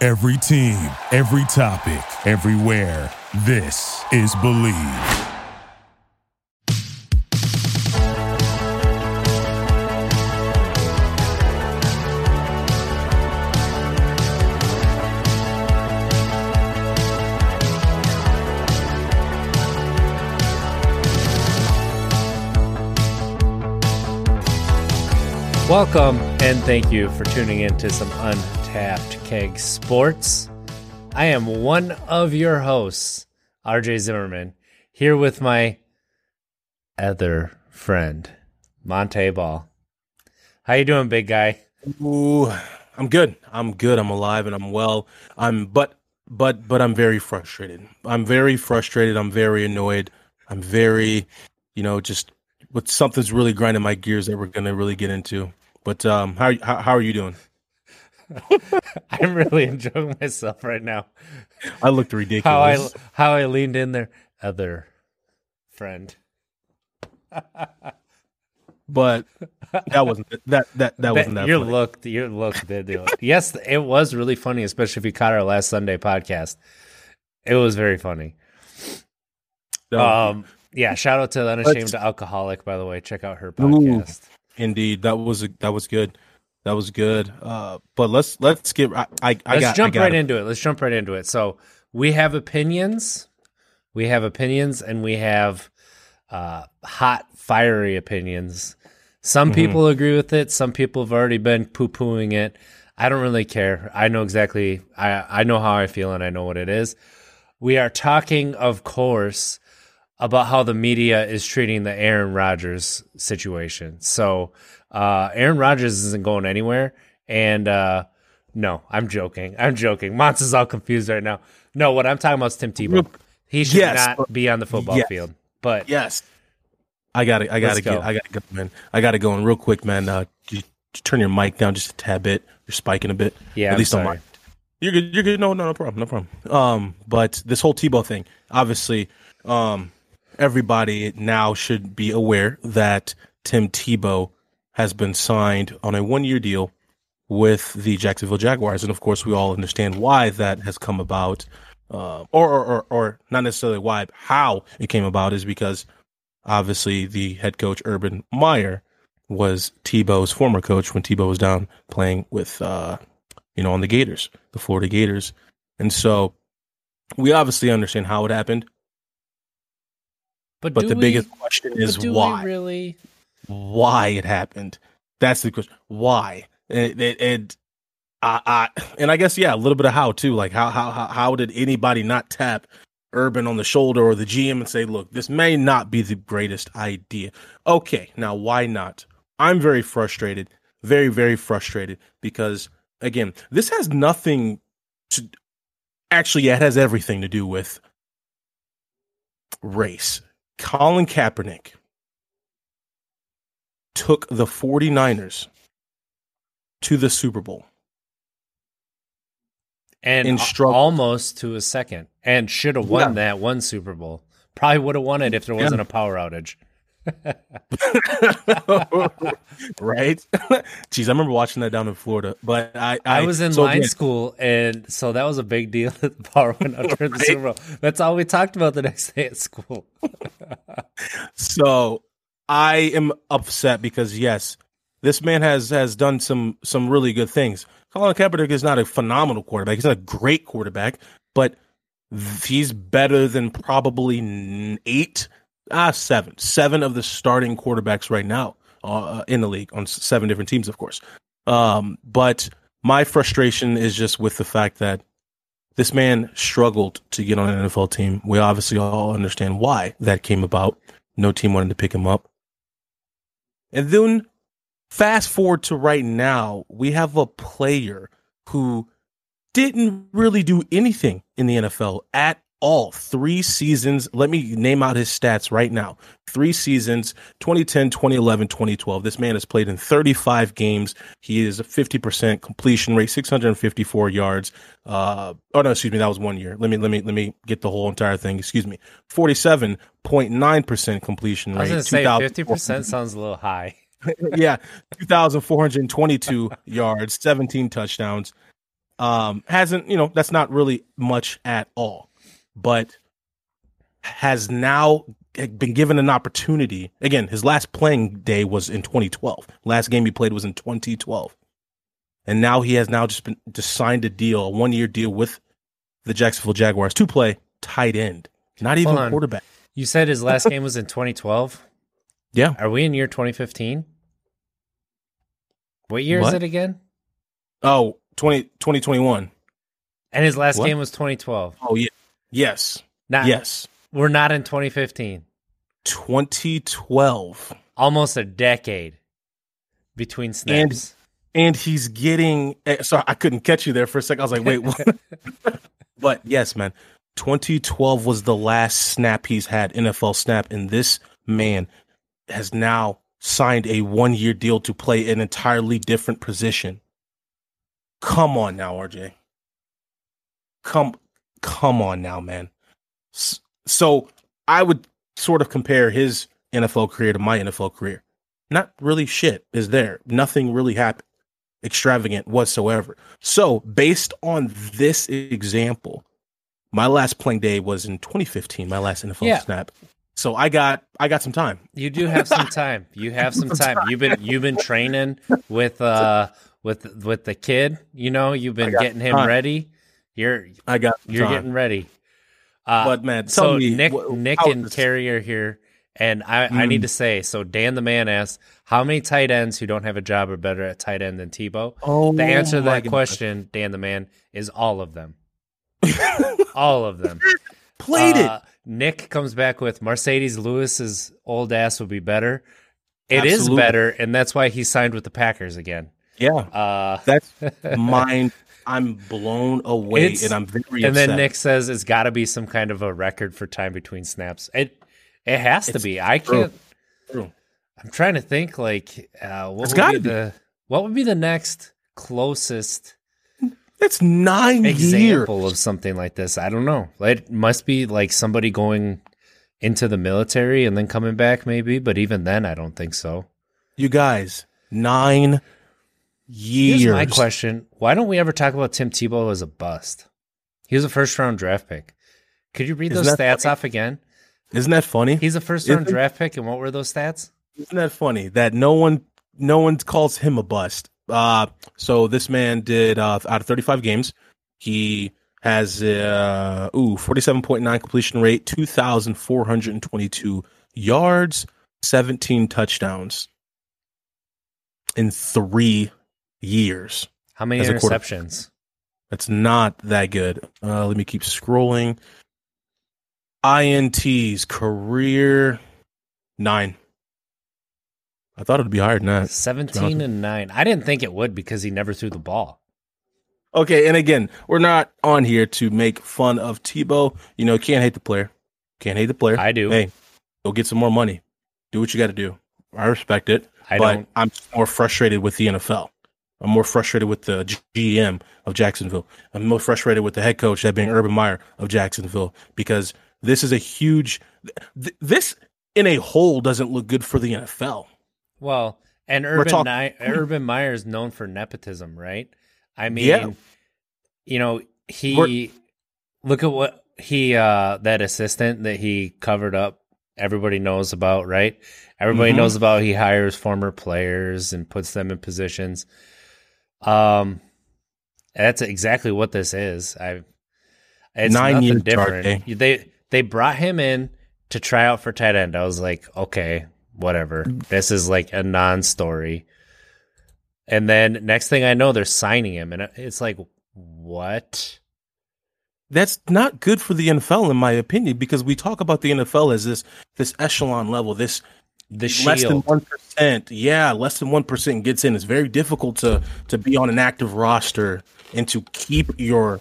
Every team, every topic, everywhere. This is Believe. Welcome and thank you for tuning in to some Untapped Keg Sports. I am one of your hosts, RJ Zimmerman, here with my other friend, Montee Ball. How you doing, big guy? Ooh, I'm good. I'm good. I'm alive and I'm well. I'm but but but I'm very frustrated. I'm very frustrated. I'm very annoyed. I'm very, you know, just but something's really grinding my gears that we're gonna really get into. But um, how how, how are you doing? I'm really enjoying myself right now. I looked ridiculous. How I how I leaned in there, other friend. but that wasn't that that that wasn't that. Your funny. look, your look did do it. Yes, it was really funny, especially if you caught our last Sunday podcast. It was very funny. So, Um, yeah, shout out to the unashamed alcoholic. By the way, check out her podcast. indeed, that was a, that was good. That was good. Uh, but let's let's get. I I, I Let's got, jump I got right it. into it. Let's jump right into it. So we have opinions. We have opinions, and we have uh, hot, fiery opinions. Some Mm-hmm. people agree with it. Some people have already been poo pooing it. I don't really care. I know exactly. I I know how I feel, and I know what it is. We are talking, of course, about how the media is treating the Aaron Rodgers situation. So uh, Aaron Rodgers isn't going anywhere, and uh, no, I'm joking. I'm joking. Mons is all confused right now. No, what I'm talking about is Tim Tebow. He should Yes, not but- be on the football yes. field. But Yes. I got to I got to get go. I got to go, man. I got to go in real quick, man. Uh, you, you turn your mic down just a tad bit. You're spiking a bit. Yeah, at I'm least on sorry. mine. You're good. You're good. No, no, no problem. No problem. Um, but this whole Tebow thing, obviously, um, everybody now should be aware that Tim Tebow has been signed on a one-year deal with the Jacksonville Jaguars, and of course, we all understand why that has come about, uh, or, or or or not necessarily why, how it came about is because obviously the head coach Urban Meyer was Tebow's former coach when Tebow was down playing with, uh, you know, on the Gators, the Florida Gators, and so we obviously understand how it happened. but, But the we- biggest question is why? really? Why it happened. That's the question. Why? And, and, and I, I, and I guess yeah, a little bit of how too. Like how how how how did anybody not tap Urban on the shoulder or the GM and say, "Look, this may not be the greatest idea." Okay, now why not? I'm very frustrated, very very frustrated because again, this has nothing to. Actually, yeah, it has everything to do with race. Colin Kaepernick took the 49ers to the Super Bowl. And struggle. almost to a second, and should have won Yeah. that one Super Bowl. Probably would have won it if there wasn't a power outage. right? Jeez, I remember watching that down in Florida. But I I, was in so line again, school, and so that was a big deal that the power went out during the Super Bowl. That's all we talked about the next day at school. So I am upset because yes, this man has has done some some really good things. Colin Kaepernick is not a phenomenal quarterback. He's not a great quarterback, but he's better than probably eight, ah, seven, seven of the starting quarterbacks right now uh, in the league on seven different teams, of course. Um, but my frustration is just with the fact that this man struggled to get on an NFL team. We obviously all understand why that came about. No team wanted to pick him up. And then fast forward to right now, we have a player who didn't really do anything in the NFL at all. Three seasons. Let me name out his stats right now. Three seasons 2010, 2011, 2012. This man has played in 35 games. He is a 50% completion rate, 654 yards. Uh, oh, no, excuse me. That was one year. Let me, let me, let me get the whole entire thing. Excuse me. 47.9% completion rate. I was going to say 50% sounds a little high. yeah. 2,422 yards, 17 touchdowns. Um, hasn't, you know, that's not really much at all, but has now been given an opportunity. Again, his last playing day was in 2012. Last game he played was in 2012. And now he has now just been just signed a deal, a one year deal with the Jacksonville Jaguars to play tight end, not even quarterback. You said his last game was in 2012. Yeah. Are we in year 2015? What year what? is it again? Oh, 20, 2021. And his last what? game was 2012. Oh, yeah. Yes. Not, yes. We're not in 2015. 2012. Almost a decade between snaps. And, and he's getting. Eh, sorry, I couldn't catch you there for a second. I was like, wait, what? but yes, man. 2012 was the last snap he's had, NFL snap. And this man has now signed a one year deal to play an entirely different position. Come on now, RJ. Come, come on now, man. So I would sort of compare his NFL career to my NFL career. Not really shit is there. Nothing really happened extravagant whatsoever. So based on this example, my last playing day was in 2015. My last NFL yeah. snap. So I got I got some time. You do have some time. You have some time. You've been you've been training with uh with with the kid. You know, you've been getting him time. ready. You're I got you're time. getting ready. Uh, but man, so me, Nick Nick and Terry are here, and I, mm. I need mm. to say so. Dan the man asks, how many tight ends who don't have a job are better at tight end than Tebow? Oh, the answer to that question, Dan the man, is all of them. all of them. Played uh, it. Nick comes back with Marcedes Lewis's old ass would be better. It Absolutely. is better, and that's why he signed with the Packers again. Yeah, uh, that's mind. I'm blown away, and I'm very. And then Nick says it's got to be some kind of a record for time between snaps. It it has it's to be. I can't. True. I'm trying to think like uh, what it's would be, be the what would be the next closest it's nine example years. of something like this. I don't know. It must be like somebody going into the military and then coming back, maybe. But even then, I don't think so. You guys, nine years. Here's my question: Why don't we ever talk about Tim Tebow as a bust? He was a first round draft pick. Could you read Isn't those stats funny? off again? Isn't that funny? He's a first round draft pick, and what were those stats? Isn't that funny that no one no one calls him a bust? Uh, so this man did uh, out of 35 games, he has uh ooh 47.9 completion rate, 2,422 yards, 17 touchdowns in three years. How many interceptions? That's not that good. Uh, let me keep scrolling. INTs career nine. I thought it'd be higher than that. 17 and 9. I didn't think it would because he never threw the ball. Okay, and again, we're not on here to make fun of Tebow. You know, can't hate the player. Can't hate the player. I do. Hey, go get some more money. Do what you got to do. I respect it. I but don't. I'm more frustrated with the NFL. I'm more frustrated with the GM of Jacksonville. I'm more frustrated with the head coach, that being Urban Meyer of Jacksonville, because this is a huge. Th- this in a whole doesn't look good for the NFL. Well, and Urban talk- Urban Meyer is known for nepotism, right? I mean, yeah. you know, he We're- look at what he uh that assistant that he covered up everybody knows about, right? Everybody Mhm. knows about he hires former players and puts them in positions. Um, that's exactly what this is. I it's Nine nothing years, different. They they brought him in to try out for tight end. I was like, okay, whatever. This is like a non-story. And then next thing I know, they're signing him, and it's like, what? That's not good for the NFL, in my opinion, because we talk about the NFL as this this echelon level, this The less than one percent. Yeah, less than one percent gets in. It's very difficult to to be on an active roster and to keep your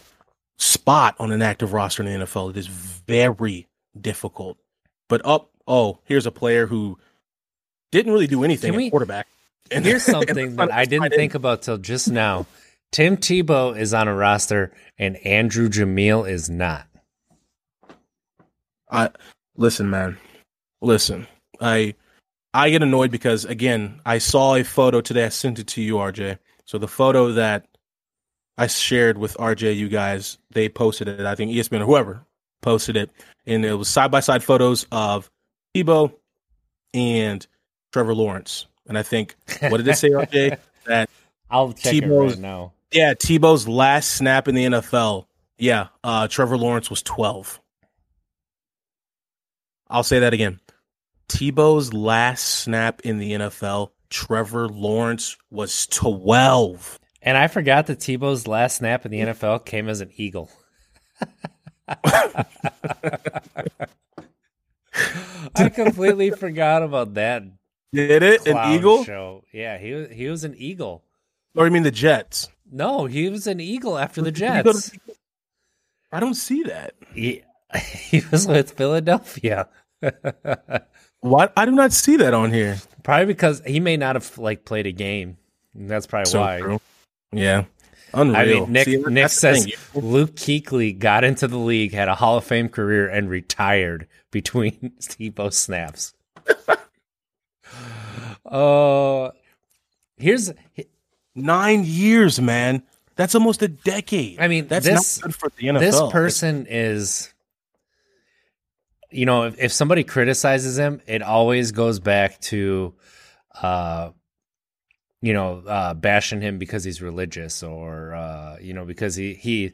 spot on an active roster in the NFL. It is very difficult. But up, oh, here's a player who didn't really do anything Can at we- quarterback. And Here's something and that I didn't think about till just now. Tim Tebow is on a roster, and Andrew Jamil is not. I listen, man. Listen, I I get annoyed because again, I saw a photo today. I sent it to you, RJ. So the photo that I shared with RJ, you guys, they posted it. I think ESPN or whoever posted it, and it was side by side photos of Tebow and Trevor Lawrence. And I think what did it say, RJ? That I'll check it Tebow's- right now. yeah, Tebow's last snap in the NFL. Yeah, uh, Trevor Lawrence was 12. I'll say that again. Tebow's last snap in the NFL, Trevor Lawrence was 12. And I forgot that Tebow's last snap in the NFL came as an eagle. I completely forgot about that. Did it? An eagle? show. Yeah, he was he was an eagle. Or you mean the Jets? No, he was an eagle after the Did he go to- Jets. I don't see that. He, he was with Philadelphia. What? I do not see that on here. Probably because he may not have like played a game. That's probably So why. true. Yeah. Unreal. I mean, Nick See, Nick says. Luke Kuechly got into the league, had a Hall of Fame career, and retired between Tebow snaps. uh, here's nine years, man. That's almost a decade. I mean, that's this- not good for the NFL. this person is. You know, if, if somebody criticizes him, it always goes back to, uh, you know, uh, bashing him because he's religious or uh, you know because he he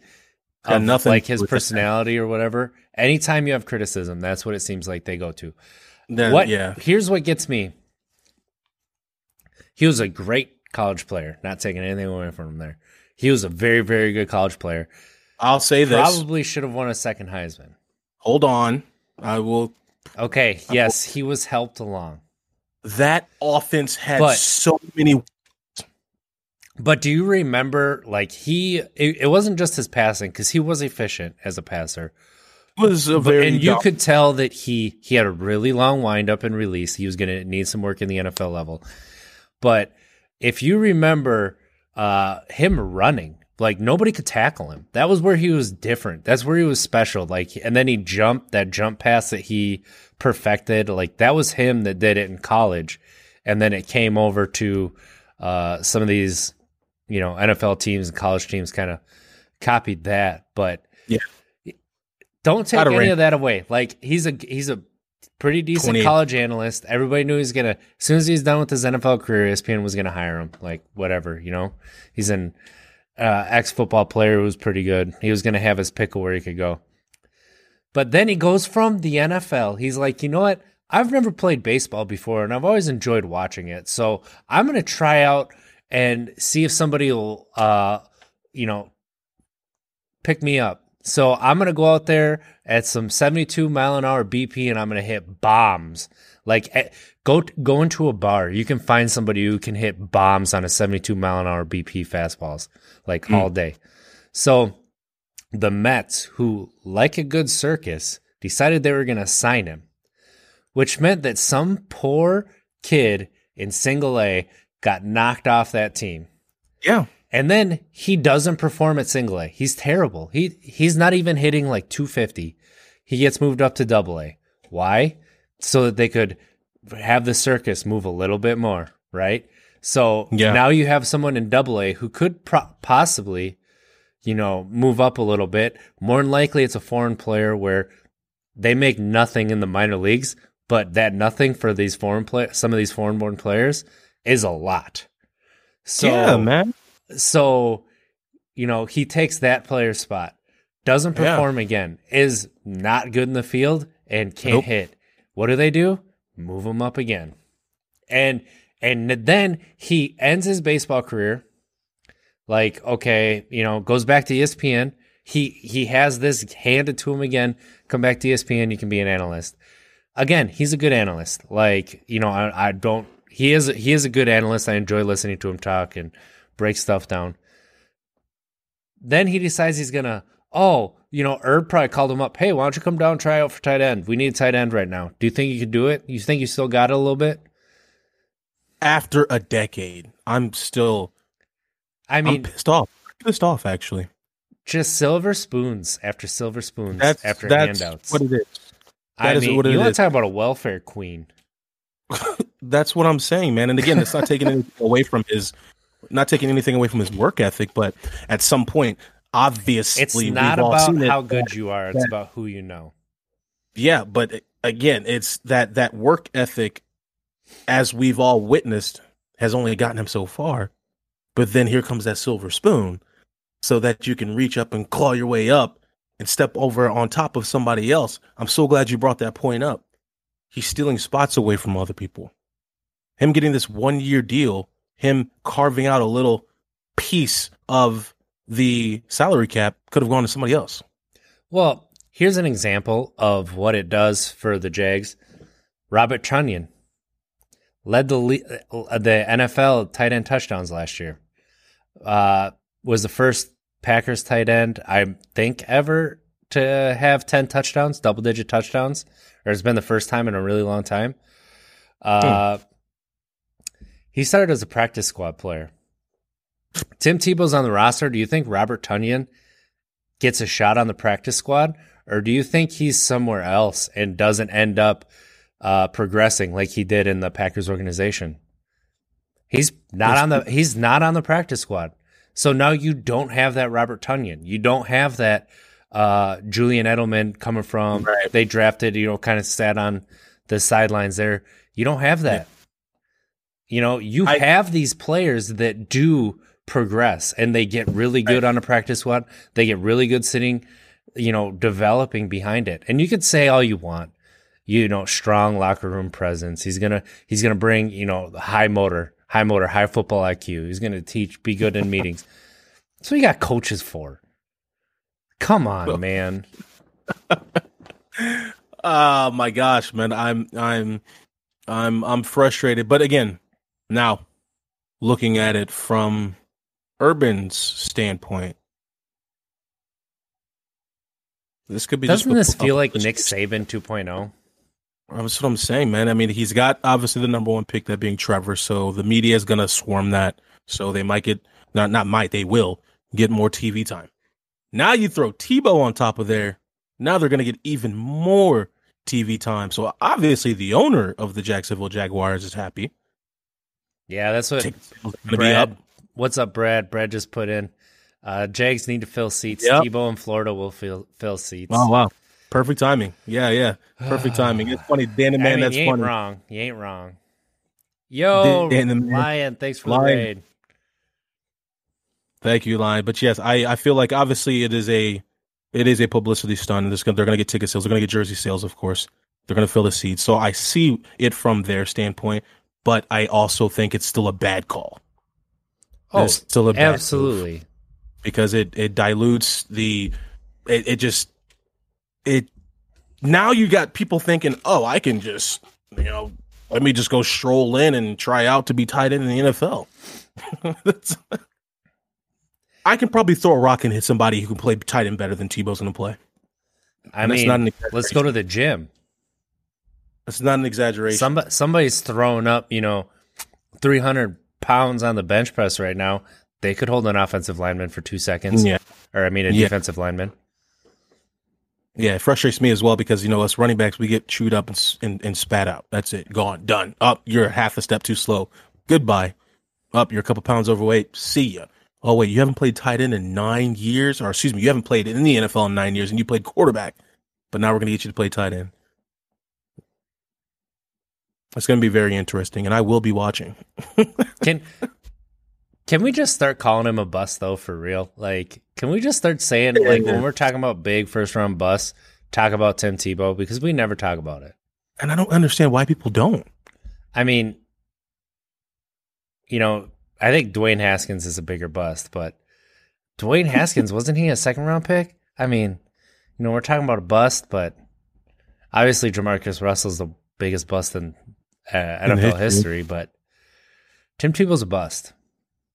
nothing like his personality or whatever. Anytime you have criticism, that's what it seems like they go to. Then, what? Yeah. Here's what gets me. He was a great college player. Not taking anything away from him there. He was a very, very good college player. I'll say this. Probably should have won a second Heisman. Hold on. I will. Okay, yes, he was helped along. That offense had But- so many. But do you remember, like he? It, it wasn't just his passing because he was efficient as a passer. Was a But, very and you could tell that he he had a really long windup and release. He was going to need some work in the NFL level. But if you remember uh, him running, like nobody could tackle him. That was where he was different. That's where he was special. Like, and then he jumped that jump pass that he perfected. Like that was him that did it in college, and then it came over to uh, some of these, you know, NFL teams and college teams kind of copied that. But Yeah. don't take any rank- of that away. Like he's a he's a pretty decent college analyst. Everybody knew he's gonna as soon as he's done with his NFL career, ESPN was gonna hire him. Like whatever, you know. He's an uh, ex football player who was pretty good. He was gonna have his pick of where he could go. But then he goes from the NFL. He's like, you know what? I've never played baseball before, and I've always enjoyed watching it. So I'm gonna try out and see if somebody will, uh, you know, pick me up. So I'm gonna go out there at some 72 mile an hour BP, and I'm gonna hit bombs. Like eh, go go into a bar, you can find somebody who can hit bombs on a 72 mile an hour BP fastballs like all day. So the Mets, who like a good circus, decided they were gonna sign him, which meant that some poor kid in single A got knocked off that team. Yeah. And then he doesn't perform at single A. He's terrible. He he's not even hitting like 250. He gets moved up to double A. Why? So that they could have the circus move a little bit more, right? So Yeah. now you have someone in double A who could pro- possibly, you know, move up a little bit. More than likely, it's a foreign player where they make nothing in the minor leagues, but that nothing for these foreign play some of these foreign born players is a lot. So yeah, man. So, you know, he takes that player spot, doesn't Yeah. perform again, is not good in the field, and can't Nope. hit. What do they do? Move him up again. And and then he ends his baseball career. Like, okay, you know, goes back to ESPN. He he has this handed to him again. Come back to ESPN, you can be an analyst. Again, he's a good analyst. Like, you know, I, I don't he is he is a good analyst. I enjoy listening to him talk and break stuff down. Then he decides he's gonna. Oh, you know, Herb probably called him up. Hey, why don't you come down and try out for tight end? We need tight end right now. Do you think you could do it? You think you still got it a little bit? After a decade, I'm still I I mean, pissed off. Pissed off actually. just silver spoons after silver spoons That's after that's handouts. what it is. I that is mean, what it you want to talk about a welfare queen? That's what I'm saying, man. And again, it's not taking anything away from his not taking anything away from his work ethic, but at some point, obviously It's not about seen it, how good you are. It's that- about who you know. Yeah, but eh, again, it's that that work ethic, as we've all witnessed, has only gotten him so far. But then here comes that silver spoon, so that you can reach up and claw your way up and step over on top of somebody else. I'm so glad you brought that point up. He's stealing spots away from other people. Him getting this one year deal, him carving out a little piece of the salary cap could have gone to somebody else. Well, here's an example of what it does for the Jags. Robert Tonyan led the uh, the NFL tight end touchdowns last year. Uh, was the first Packers tight end I think ever to have ten touchdowns, double digit touchdowns, or it's been the first time in a really long time. Uh, He started as a practice squad player. Tim Tebow's on the roster. Do you think Robert Tonyan gets a shot on the practice squad, or do you think he's somewhere else and doesn't end up uh, progressing like he did in the Packers organization? He's not on the he's not on the practice squad. So now you don't have that Robert Tonyan. You don't have that uh, Julian Edelman coming from Right. they drafted, you know, kind of sat on the sidelines there. You don't have that. You know, you I- have these players that do progress and they get really good on a practice squad. They get really good sitting, you know, developing behind it. And you could say all you want, you know, strong locker room presence. He's gonna he's gonna bring, you know, high motor, high motor, high football IQ. He's gonna teach, be good in meetings. So you got coaches for. Come on, Well- man. Oh my gosh, man. I'm I'm I'm I'm frustrated. But again, now looking at it from Urban's standpoint, this could be Doesn't this feel like Nick Saban oh? 2.0? That's what I'm saying, man. I mean, he's got obviously the number one pick, that being Trevor. So the media is gonna swarm that. So they might get not not might they will get more TV time. Now you throw Tebow on top of there. Now they're gonna get even more TV time. So obviously the owner of the Jacksonville Jaguars is happy. Yeah, that's what Tickets are gonna be up. Brad. What's up, Brad? Brad just put in. Uh, Jags need to fill seats. Yep. Tebow in Florida will fill fill seats. Oh wow, perfect timing. Yeah, yeah, perfect timing. It's funny, Dan and I man. mean, that's you ain't funny. wrong. You ain't wrong. Yo, Dan and man. Lion, thanks for Lion. the raid. Thank you, Lion. But yes, I, I feel like obviously it is a it is a publicity stunt. Gonna, they're going to get ticket sales. They're going to get jersey sales, of course. They're going to fill the seats. So I see it from their standpoint, but I also think it's still a bad call. Oh, It's still a absolutely. because it it dilutes the it, it just it now you got people thinking, oh, I can just you know let me just go stroll in and try out to be tight end in the NFL. I can probably throw a rock and hit somebody who can play tight end better than Tebow's going to play. I And mean, not an let's go to the gym. That's not an exaggeration. Somebody, somebody's throwing up, you know, 300 pounds on the bench press right now. They could hold an offensive lineman for two seconds. yeah, Or, I mean, a Yeah. defensive lineman. yeah, it frustrates me as well because you know us running backs we get chewed up and, and, and spat out. That's it, gone, done. Up, you're half a step too slow. Goodbye. Up, you're a couple pounds overweight. See ya. Oh wait, you haven't played tight end in nine years, or excuse me, you haven't played in the NFL in nine years, and you played quarterback. But now we're gonna get you to play tight end. It's going to be very interesting, and I will be watching. Can can we just start calling him a bust though for real? Like, can we just start saying like when we're talking about big first round busts, talk about Tim Tebow because we never talk about it. And I don't understand why people don't. I mean, you know, I think Dwayne Haskins is a bigger bust, but Dwayne Haskins wasn't he a second round pick? I mean, you know, we're talking about a bust, but obviously Jamarcus Russell's the biggest bust in uh, NFL history. history, but Tim Tebow's a bust.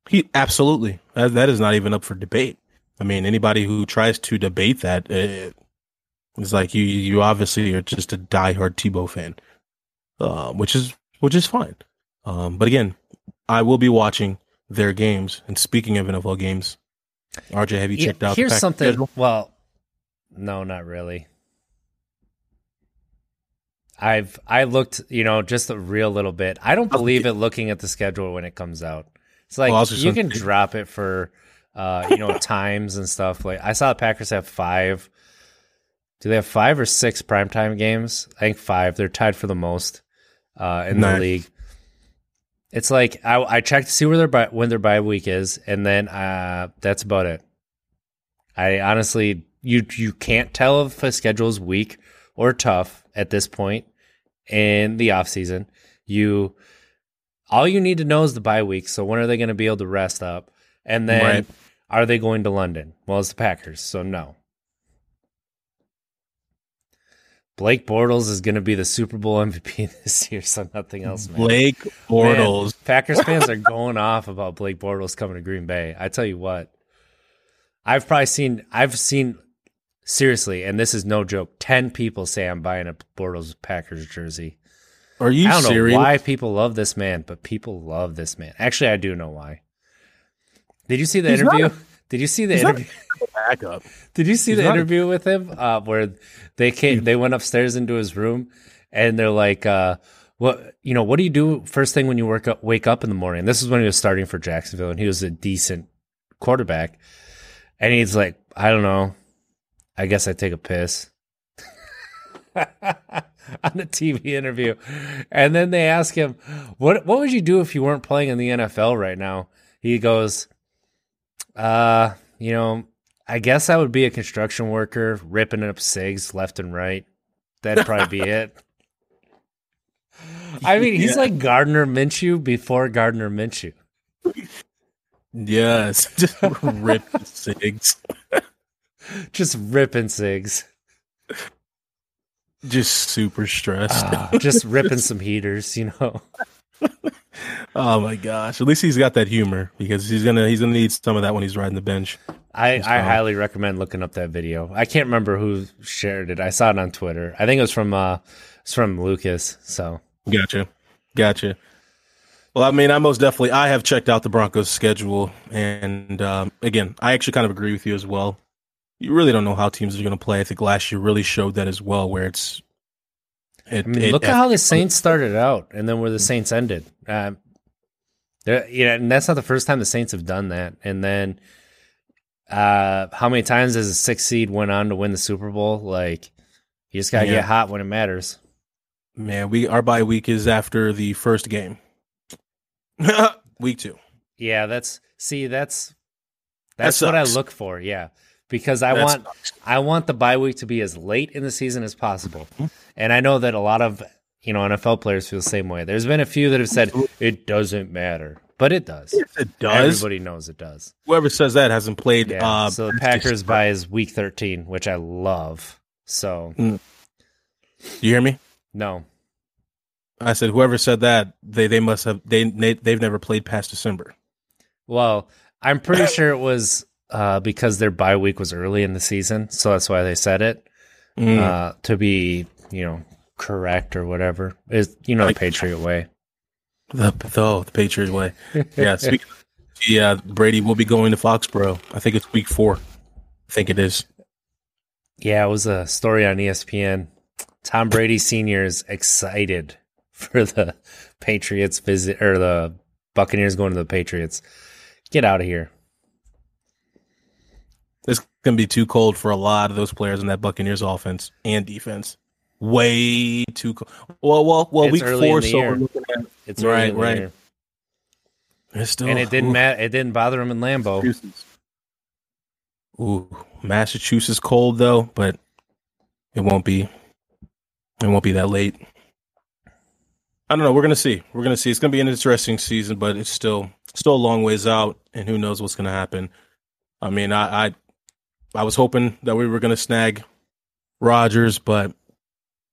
He absolutely that, that is not even up for debate. I mean, anybody who tries to debate that uh, is like you. You obviously are just a diehard Tebow fan, uh, which is which is fine. Um, but again, I will be watching their games. And speaking of NFL games, RJ, have you Yeah, checked out? the here's something. schedule? Well, no, not really. I've I looked, you know, just a real little bit. I don't believe it looking at the schedule when it comes out. It's like Well, I was just you can drop it for uh, you know, times and stuff. Like I saw the Packers have five. Do they have five or six primetime games? I think five. They're tied for the most uh, in Nice. the league. It's like I, I checked to see where their bye, when their bye week is, and then uh, that's about it. I honestly, you you can't tell if a schedule is weak or tough at this point in the off season. You all you need to know is the bye week. So when are they going to be able to rest up? And then Right. are they going to London? Well, it's the Packers, so no. Blake Bortles is going to be the Super Bowl MVP this year, so nothing else. Man. Blake Man, Bortles. Packers fans are going off about Blake Bortles coming to Green Bay. I tell you what, I've probably seen, I've seen, seriously, and this is no joke, 10 people say I'm buying a Bortles Packers jersey. Are you I don't serious? know why people love this man, but people love this man. Actually, I do know why. Did you see the He's interview? Did you see the interview? Backup. Did you see He's the not a- interview with him uh, where they came? They went upstairs into his room, and they're like, uh, "What you know? What do you do first thing when you work up, wake up in the morning?" This is when he was starting for Jacksonville, and he was a decent quarterback. And he's like, "I don't know. I guess I take a piss." on the TV interview, and then they ask him, "What what would you do if you weren't playing in the NFL right now?" He goes, "Uh, you know, I guess I would be a construction worker, ripping up cigs left and right. That'd probably be it." I mean, he's Yeah. like Gardner Minshew before Gardner Minshew. Yes, just rip cigs. Just ripping cigs, Just super stressed. Ah, just ripping some heaters, you know. Oh my gosh! At least he's got that humor because he's gonna he's gonna need some of that when he's riding the bench. I, I fine. highly recommend looking up that video. I can't remember who shared it. I saw it on Twitter. I think it was from uh it's from Lucas. So Gotcha, gotcha. Well, I mean, I most definitely I have checked out the Broncos' schedule, and um, again, I actually kind of agree with you as well. You really don't know how teams are going to play. I think last year really showed that as well, where it's. It, I mean, it- look at how the Saints started out, and then where the Saints ended. Um, they're- you know, and that's not the first time the Saints have done that. And then, uh, how many times has a six seed went on to win the Super Bowl? Like, you just gotta Yeah. get hot when it matters. man, we our bye week is after the first game, week two. Yeah, that's see, that's That that's what I look for. Yeah, because I That want sucks. I want the bye week to be as late in the season as possible. And I know that a lot of, you know, NFL players feel the same way. There's been a few that have said it doesn't matter, but it does. Yes, it does. Everybody knows it does. Whoever says that hasn't played. Yeah. Uh, so the Packers bye is week 13, which I love. So, you hear me? no. I said whoever said that they they must have they, they they've never played past December. Well, I'm pretty sure it was uh, because their bye week was early in the season. So that's why they said it. Mm. Uh, to be, you know, correct or whatever. Is you know, the Patriot way. The the, the Patriots way. Yeah. Speaking of, yeah, Brady will be going to Foxborough. I think it's week four. I think it is. Yeah, it was a story on ESPN. Tom Brady Sr. is excited for the Patriots visit or the Buccaneers going to the Patriots. Get out of here. It's gonna be too cold for a lot of those players in that Buccaneers offense and defense. way too cold. Well, well, well. It's week four, so year. we're looking at It's Right, right. year. it's still, and it didn't matter. It didn't bother him in Lambeau. Massachusetts. Ooh, Massachusetts cold though, but it won't be. It won't be that late. I don't know. We're gonna see. We're gonna see. It's gonna be an interesting season, but it's still still a long ways out, and who knows what's gonna happen. I mean, I I, I was hoping that we were gonna snag Rodgers, but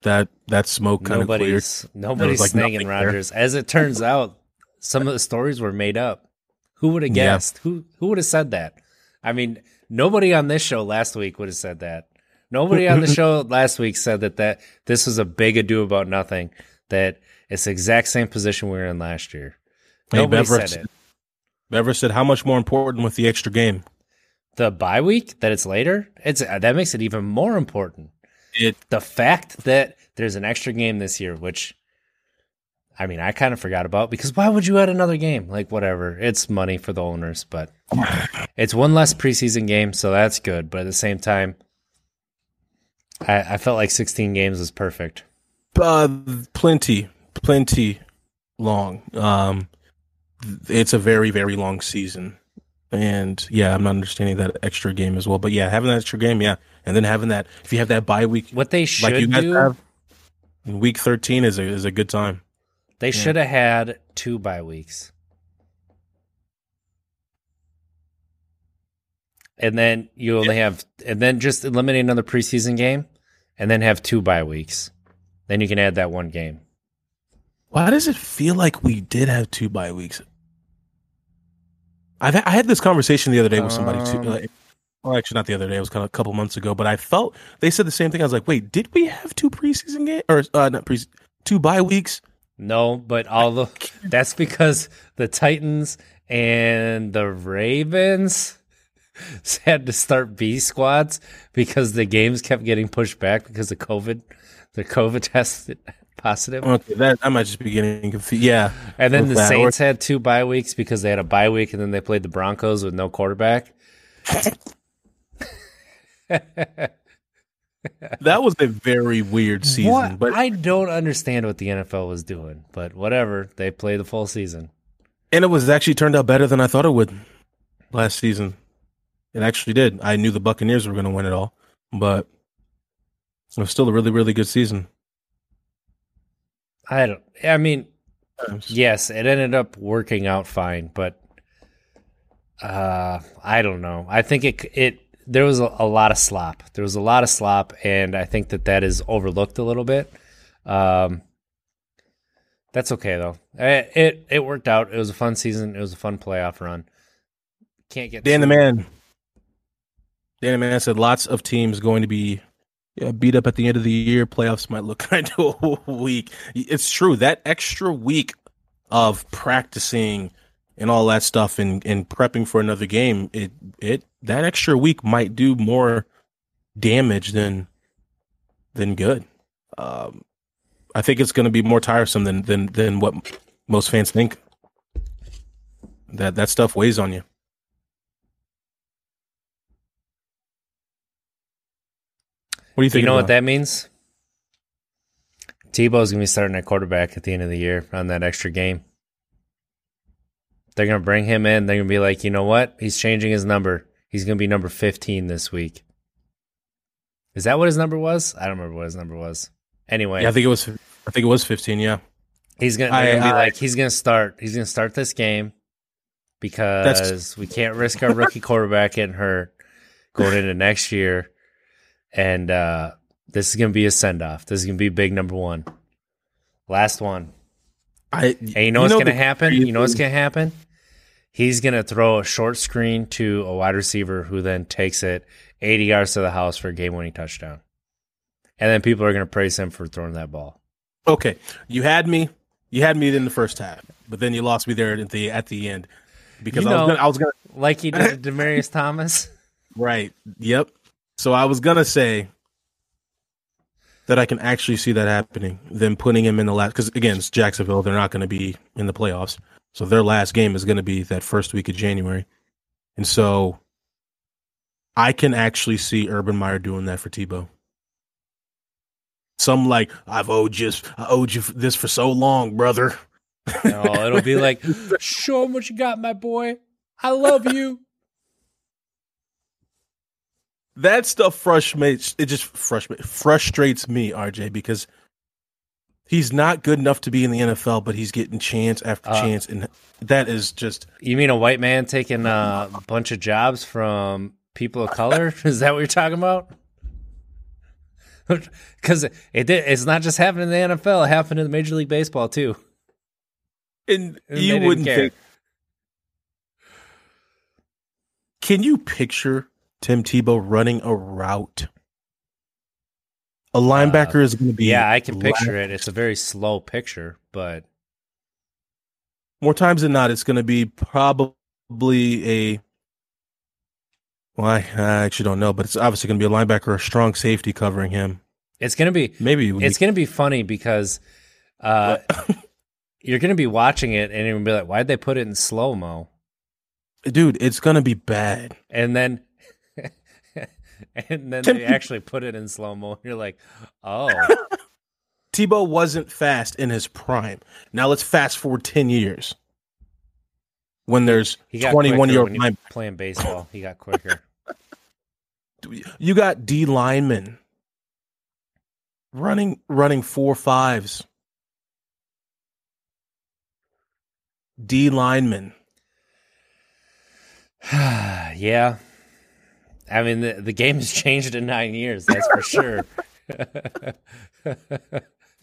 that that smoke kind of cleared. Nobody's nobody's like snagging Rodgers. there. As it turns out, some of the stories were made up. Who would have Yeah. guessed? Who who would have said that? I mean, nobody on this show last week would have said that. Nobody on the show last week said that that this was a big ado about nothing. That it's the exact same position we were in last year. Hey, Nobody Bever said it. Bever said, "How much more important with the extra game?" The bye week that it's later, it's that makes it even more important. It the fact that there's an extra game this year, which I mean, I kind of forgot about because why would you add another game? Like, whatever. It's money for the owners, but it's one less preseason game, so that's good. But at the same time, I, I felt like 16 games was perfect. uh, plenty, plenty long. Um, it's a very, very long season, and yeah, I'm not understanding that extra game as well. But yeah, having that extra game, yeah, and then having that if you have that bye week What they should like you do, have, week 13 is a is a good time. they should have had two bye weeks. And then you only have, and then just eliminate another preseason game, and then have two bye weeks. Then you can add that one game. Why does it feel like we did have two bye weeks? I've I had this conversation the other day with somebody too. Um, Like, well, actually, not the other day. It was kind of a couple months ago. But I felt they said the same thing. I was like, wait, did we have two preseason games or uh, not pre two bye weeks? No, but all the that's because the Titans and the Ravens had to start B squads because the games kept getting pushed back because of COVID. The COVID tested positive. Okay, that I might just be getting confused. Yeah, And then the. Saints had two bye weeks because they had a bye week and then they played the Broncos with no quarterback. that was a very weird season. What? But I don't understand what the NFL was doing, but whatever. They play the full season. and it was actually turned out better than I thought it would last season. It actually did. I knew the Buccaneers were going to win it all, but it was still a really, really good season. I don't. I mean, Yes, it ended up working out fine, but uh, I don't know. I think it it there was a, a lot of slop. There was a lot of slop, and I think that that is overlooked a little bit. Um, that's okay though. It, it it worked out. It was a fun season. It was a fun playoff run. Can't get Dan the man. Dan the man said lots of teams going to be yeah, beat up at the end of the year. Playoffs might look kind of weak. It's true. That extra week of practicing and all that stuff and, and prepping for another game, it it that extra week might do more damage than than good. Um, I think it's going to be more tiresome than than than what most fans think. That that stuff weighs on you. What do you think? You know what that means? Tebow's gonna be starting at quarterback at the end of the year on that extra game. They're gonna bring him in. They're gonna be like, you know what? He's changing his number. He's gonna be number fifteen this week. Is that what his number was? I don't remember what his number was. Anyway, Yeah, I think it was. I think it was fifteen. Yeah, he's gonna, I- gonna be I- like, he's gonna start. He's gonna start this game because we can't risk our rookie quarterback getting hurt going into next year, and uh, this is gonna be a send off. This is gonna be big number one, last one. I. And you know what's gonna happen? You know what's gonna happen? He's gonna throw a short screen to a wide receiver who then takes it 80 yards to the house for a game winning touchdown. And then people are gonna praise him for throwing that ball. Okay, you had me. You had me in the first half, but then you lost me there at the at the end because You I was know. gonna. I was gonna. Like he did to Demaryius Thomas. Right. Yep. So I was gonna say that I can actually see that happening. Them putting him in the last because again, it's Jacksonville. They're not going to be in the playoffs, so their last game is going to be that first week of January, and so I can actually see Urban Meyer doing that for Tebow. some like I've owed you, I owed you this for so long, brother. No, it'll be like, show him what you got, my boy. I love you. That stuff frustrates. It just frustrates frustrates me, RJ, because he's not good enough to be in the NFL, but he's getting chance after Uh, chance, and that is just You mean a white man taking a bunch of jobs from people of color? Is that what you're talking about? Because it did, it's not just happening in the NFL; it happened in the Major League Baseball too. and And you wouldn't care. think. Can you picture Tim Tebow running a route? A linebacker is going to be Uh, Yeah, I can picture it. It's a very slow picture, but more times than not, it's going to be probably a. Well, I, I actually don't know, but it's obviously going to be a linebacker or a strong safety covering him. it's gonna be Maybe it's gonna be funny because uh, you're gonna be watching it and you're gonna be like, "Why'd they put it in slow mo?" dude, it's going to be bad. And then. And then they actually put it in slow mo. You're like, oh, Tebow wasn't fast in his prime. Now let's fast forward ten years when there's twenty-one year old when you line. playing baseball. He got quicker. You got D linemen running running four fives. D linemen. yeah. I mean, the, the game has changed in nine years, that's for sure.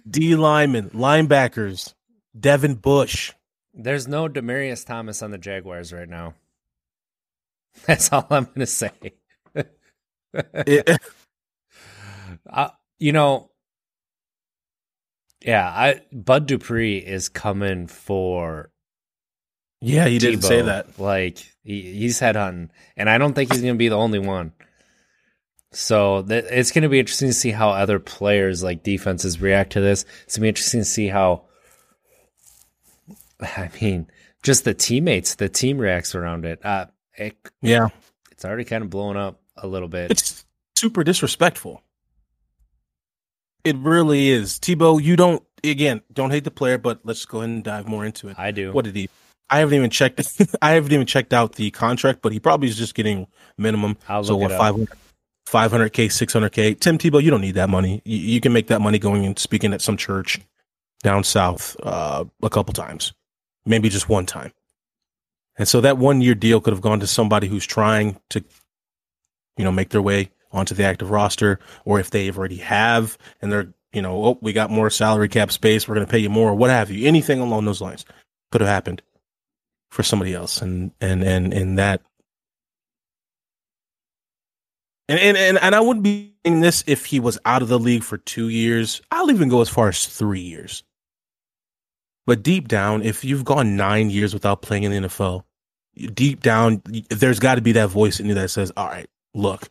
D linemen, linebackers, Devin Bush. There's no Demaryius Thomas on the Jaguars right now. That's all I'm going to say. Uh, you know, yeah, I Bud Dupree is coming for yeah, he didn't say that. Like he, he's headhunting, and I don't think he's going to be the only one. So th- it's going to be interesting to see how other players, like defenses, react to this. It's going to be interesting to see how. I mean, just the teammates, the team reacts around it. Uh, it Yeah, it's already kind of blowing up a little bit. it's super disrespectful. It really is. Tebow, you don't again don't hate the player, but let's go ahead and dive more into it. I do. What did he? I haven't even checked. I haven't even checked out the contract, but he probably is just getting minimum. So what? it 500 500k, 600k. Tim Tebow, you don't need that money. You, you can make that money going and speaking at some church down south uh, a couple times, maybe just one time. And so that one year deal could have gone to somebody who's trying to, you know, make their way onto the active roster, or if they already have and they're, you know, oh, we got more salary cap space, we're going to pay you more, what have you. Anything along those lines could have happened for somebody else, and and and and that. And, and and and I wouldn't be in this if he was out of the league for two years. I'll even go as far as three years. But deep down, if you've gone nine years without playing in the NFL, deep down, there's got to be that voice in you that says, "All right, look,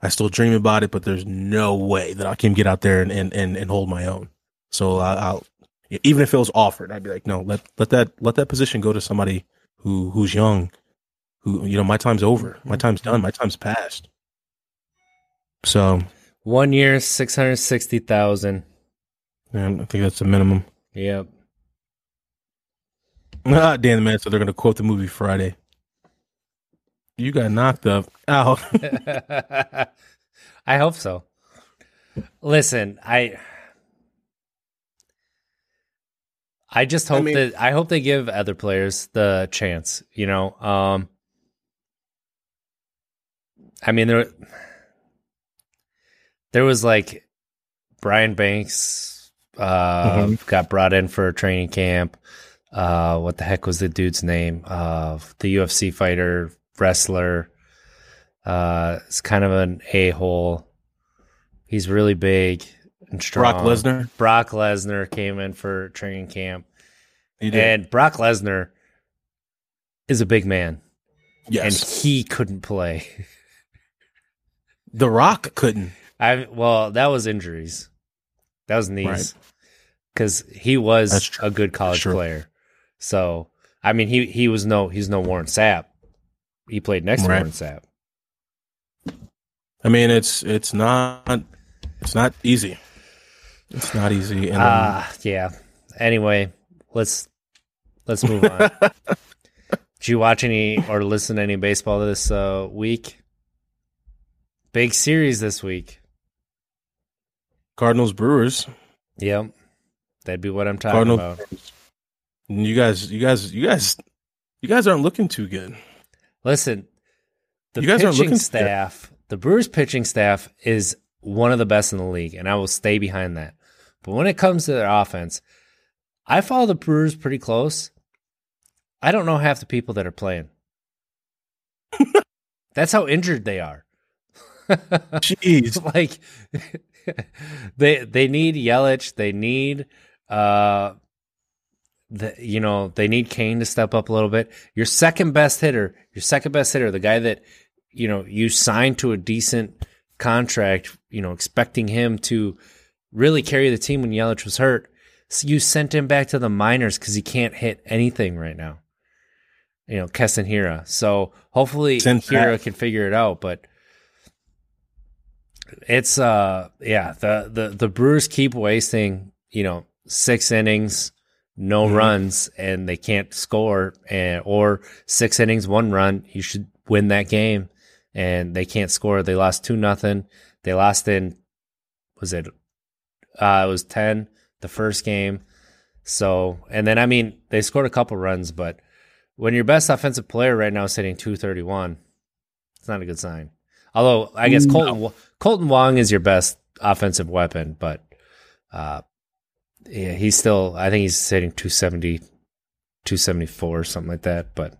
I still dream about it, but there's no way that I can get out there and and and, and hold my own." So I, I'll, even if it was offered, I'd be like, "No, let let that let that position go to somebody who who's young, who you know, my time's over, my time's done, my time's passed." So One year, six hundred sixty thousand. man, I think that's the minimum. Yep. Ah, damn man, so they're gonna quote the movie Friday. You got knocked up. Ow. I hope so. Listen, I I just I hope mean- that I hope they give other players the chance, you know. Um I mean there there was like Brian Banks uh Mhm. got brought in for a training camp. Uh what the heck was the dude's name? Uh the UFC fighter, wrestler. Uh it's kind of an a-hole. He's really big and strong. Brock Lesnar. Brock Lesnar came in for training camp. You did. And Brock Lesnar is a big man. yes. And he couldn't play. the Rock couldn't. I well, that was injuries. That was knees. Right. Because he was a good college player. So I mean he he was no he's no Warren Sapp. He played next to Warren Sapp. I mean, it's it's not it's not easy. It's not easy. And Ah, yeah. Anyway, let's let's move on. Did you watch any or listen to any baseball this uh, week? Big series this week. Cardinals Brewers. Yep, that'd be what I'm talking Cardinals. about. You guys, you guys, you guys, you guys aren't looking too good. Listen, the You guys pitching looking- staff, the Brewers pitching staff is one of the best in the league, and I will stay behind that. But when it comes to their offense, I follow the Brewers pretty close. I don't know half the people that are playing. That's how injured they are. Jeez. like they they need Yelich, they need uh the you know, they need Kane to step up a little bit. Your second best hitter, your second best hitter, the guy that you know, you signed to a decent contract, you know, expecting him to really carry the team when Yelich was hurt. So you sent him back to the minors because he can't hit anything right now. You know, Keston Hiura. So hopefully Sent Hiura back. can figure it out. But it's uh yeah, the the the Brewers keep wasting, you know, six innings, no Mhm. runs, and they can't score and or six innings, one run. You should win that game. And they can't score. They lost two nothing. They lost in was it uh it was ten the first game. So and then I mean they scored a couple runs, but when your best offensive player right now is hitting two thirty one, it's not a good sign. Although I guess Kolten Wa- Kolten Wong is your best offensive weapon, but uh yeah, he's still I think he's hitting 270 274 or something like that, but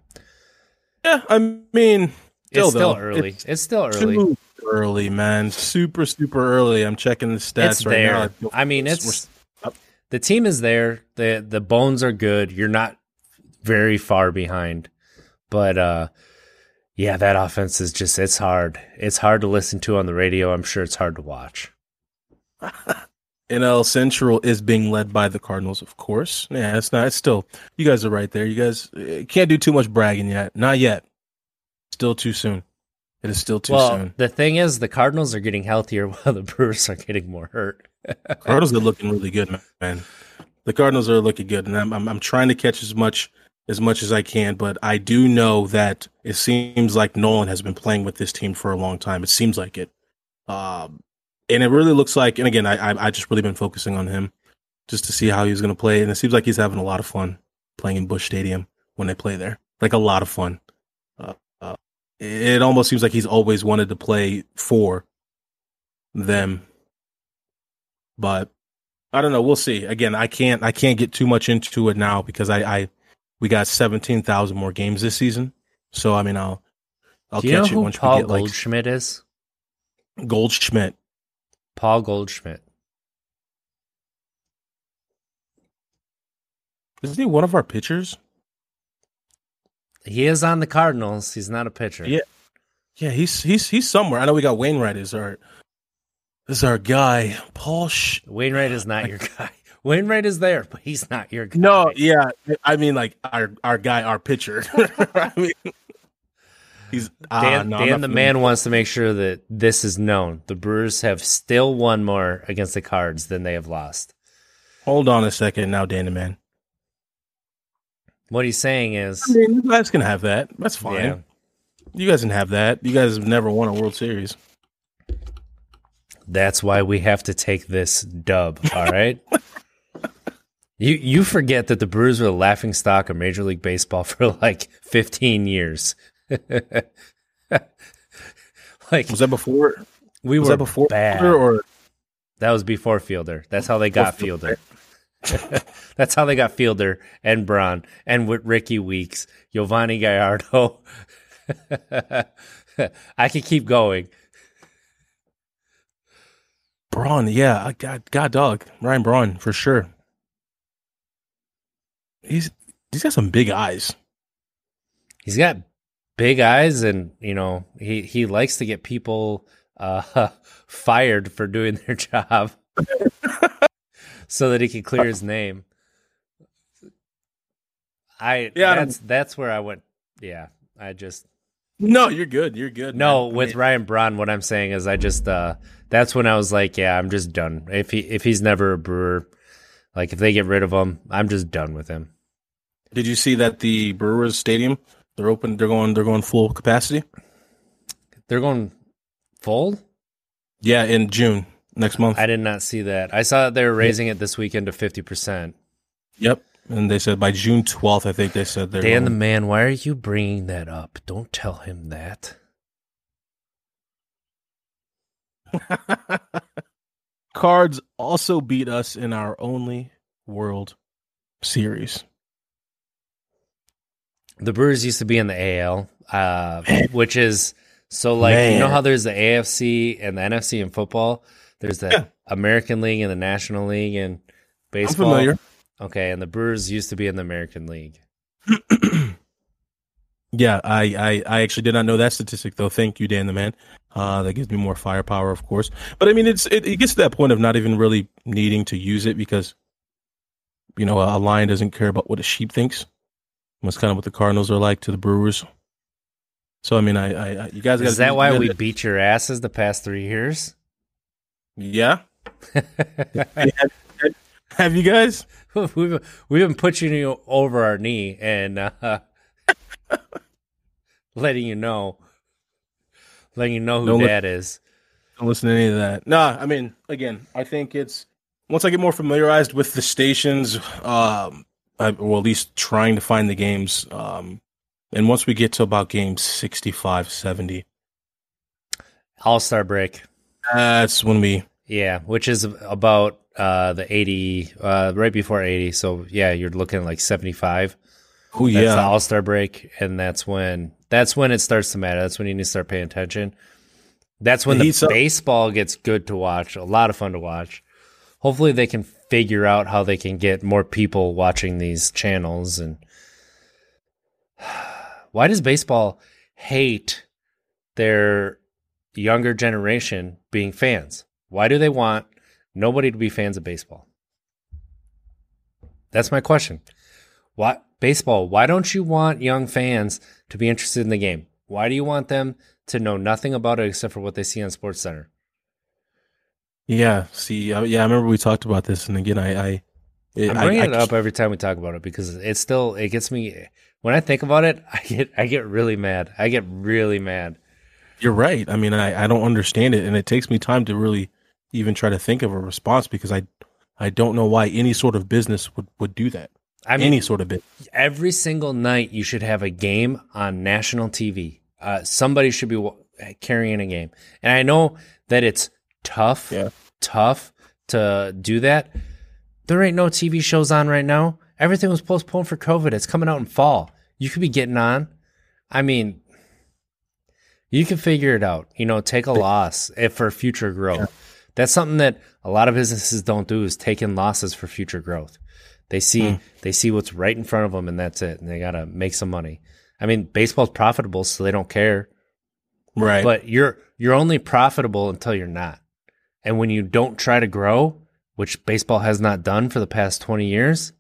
Yeah, I mean, still, it's still though, early. It's It's, still early. Early, man. Super, super early. I'm checking the stats it's right there. now. feel- I mean, it's the team is there. the The bones are good. You're not very far behind, but uh, yeah, that offense is just it's hard. It's hard to listen to on the radio. I'm sure it's hard to watch. NL Central is being led by the Cardinals, of course. Yeah, it's not. It's still. You guys are right there. You guys uh, can't do too much bragging yet. Not yet. Still too soon. It is still too well, soon. the thing is, the Cardinals are getting healthier while the Brewers are getting more hurt. Cardinals are looking really good, man. The Cardinals are looking good, and I'm, I'm I'm trying to catch as much as much as I can. But I do know that it seems like Nolan has been playing with this team for a long time. It seems like it, um, and it really looks like. And again, I I, I just really been focusing on him just to see how he's going to play, and it seems like he's having a lot of fun playing in Busch Stadium when they play there. Like a lot of fun. It almost seems like he's always wanted to play for them but I don't know. We'll see. Again, I can't I can't get too much into it now because I, I we got seventeen thousand more games this season. So I mean, I'll I'll Do you know it once Paul we get like Goldschmidt is? Goldschmidt. Paul Goldschmidt. Isn't he one of our pitchers? He is on the Cardinals. He's not a pitcher. Yeah. Yeah, he's he's he's somewhere. I know we got Wainwright is our is our guy. Paul. Sh- Wainwright is not your guy. Wainwright is there, but he's not your guy. no, yeah, I mean like our our guy, our pitcher. I mean, he's ah, Dan, no, Dan the man wants to make sure that this is known. The Brewers have still won more against the Cards than they have lost. Hold on a second, now, Dan the man. What he's saying is, I mean, you guys can have that. That's fine. yeah, You guys can have that. You guys have never won a World Series. that's why we have to take this dub. All right. You you forget that the Brewers were the laughing stock of Major League Baseball for like 15 years. like Was that before? we Was were that before bad. Fielder or That was before Fielder. That's how they got Before Fielder. That's how they got Fielder and Braun and with Rickie Weeks, Yovani Gallardo. I could keep going. Braun? Yeah, I got God dog Ryan Braun for sure. He's he's got some big eyes. He's got big eyes, and you know he he likes to get people uh, fired for doing their job, so that he can clear his name. I Yeah, I that's that's where I went. Yeah, I just No, you're good. You're good. No, man. I with mean, Ryan Braun, what I'm saying is I just uh that's when I was like, yeah, I'm just done. If he if he's never a brewer, like if they get rid of him, I'm just done with him. did you see that the Brewers Stadium? They're open. They're going. They're going full capacity. They're going full? Yeah, in June next month. I did not see that. I saw that they were raising it this weekend to 50%. yep. And they said by June 12th, I think they said they're Dan the man, why are you bringing that up? Don't tell him that. Cards also beat us in our only World Series. The Brewers used to be in the AL, uh, which is so like you know how there's the AFC and the NFC in football. There's the Yeah. American League and the National League in I'm baseball. familiar. Okay, and the Brewers used to be in the American League. Yeah, I, I, I actually did not know that statistic though. Thank you, Dan the man. Uh, that gives me more firepower, of course. But I mean, it's it, it gets to that point of not even really needing to use it because, you know, a, lion doesn't care about what a sheep thinks. That's kind of what the Cardinals are like to the Brewers. So I mean, I, I, you guys Is that why we beat your asses the past three years? Yeah. Have you guys? we've we've been pushing you over our knee and uh, letting you know, letting you know who Don't Dad is. Don't listen to any of that. Nah, I mean, again, I think it's once I get more familiarized with the stations, um, I, or at least trying to find the games, um, and once we get to about game 65, 70, All Star break, that's when we, yeah, which is about uh, the eighty, uh, right before eighty. So yeah, you're looking at like seventy five. oh That's the yeah, All Star break, and that's when that's when it starts to matter. That's when you need to start paying attention. That's when The the up. baseball gets good to watch. A lot of fun to watch. Hopefully, they can figure out how they can get more people watching these channels. And why does baseball hate their younger generation being fans? Why do they want nobody to be fans of baseball? That's my question. Why baseball? Why don't you want young fans to be interested in the game? Why do you want them to know nothing about it except for what they see on Sports Center? yeah. See, uh, yeah, I remember we talked about this, and again, I, I, it, I'm bringing I it up every time we talk about it because it still it gets me when I think about it. I get I get really mad. I get really mad. You're right. I mean, I, I don't understand it, and it takes me time to really even try to think of a response because I, I don't know why any sort of business would, would do that. I mean, any sort of business. every single night you should have a game on national TV. Uh, somebody should be wa- carrying a game, and I know that it's tough, Yeah. tough to do that. There ain't no TV shows on right now. Everything was postponed for COVID. It's coming out in fall. You could be getting on. I mean, you can figure it out. You know, take a loss if for future growth. That's something that a lot of businesses don't do is take in losses for future growth. They see hmm. they see what's right in front of them and that's it. And they got to make some money. I mean, baseball's profitable so they don't care. Right. But you're you're only profitable until you're not. And when you don't try to grow, which baseball has not done for the past 20 years,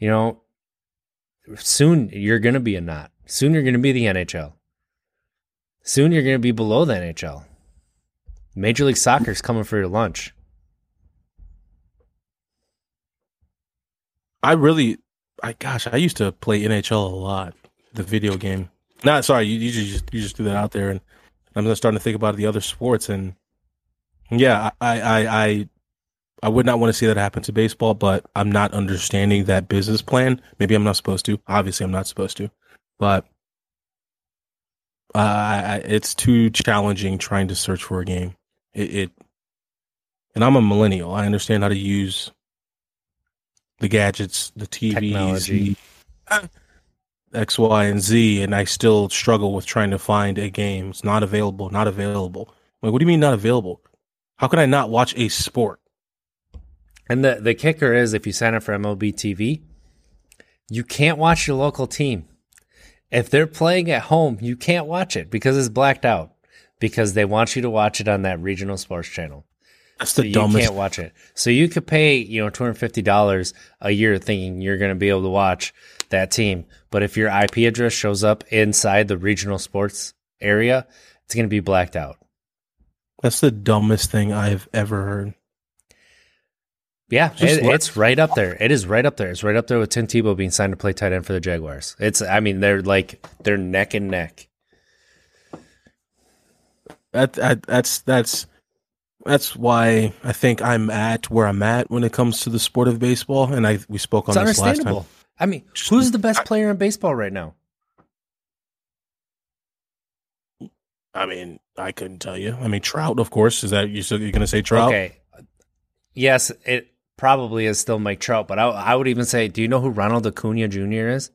you know, soon you're going to be a not. Soon you're going to be the NHL. Soon you're going to be below the NHL. Major League Soccer's coming for your lunch. I really, I gosh, I used to play NHL a lot, the video game. Not sorry, you, you just you just threw that out there, and I'm just starting to think about the other sports, and yeah, I I I, I would not want to see that happen to baseball, but I'm not understanding that business plan. Maybe I'm not supposed to. Obviously, I'm not supposed to, but uh, I, I- it's too challenging trying to search for a game. It, it, and I'm a millennial. I understand how to use the gadgets, the TVs, Technology. X, Y, and Z, and I still struggle with trying to find a game. It's not available, not available. Like, what do you mean not available? How can I not watch a sport? And the, the kicker is if you sign up for MLB TV, you can't watch your local team. If they're playing at home, you can't watch it because it's blacked out because they want you to watch it on that regional sports channel. That's So the you can't watch it. So you could pay, you know, $250 a year thinking you're going to be able to watch that team. But if your IP address shows up inside the regional sports area, it's going to be blacked out. That's the dumbest thing I've ever heard. Yeah, it, it's right up there. It is right up there. It's right up there with Tim Tebow being signed to play tight end for the Jaguars. It's, I mean, they're like they're neck and neck. That, that that's that's that's why I think I'm at where I'm at when it comes to the sport of baseball. And I we spoke on It's this last time. I mean, who's the best player in baseball right now? I mean, I couldn't tell you. I mean, Trout, of course. Is that you? You're going to say Trout? Okay. Yes, it probably is still Mike Trout, but I, I would even say, do you know who Ronald Acuna Jr. is?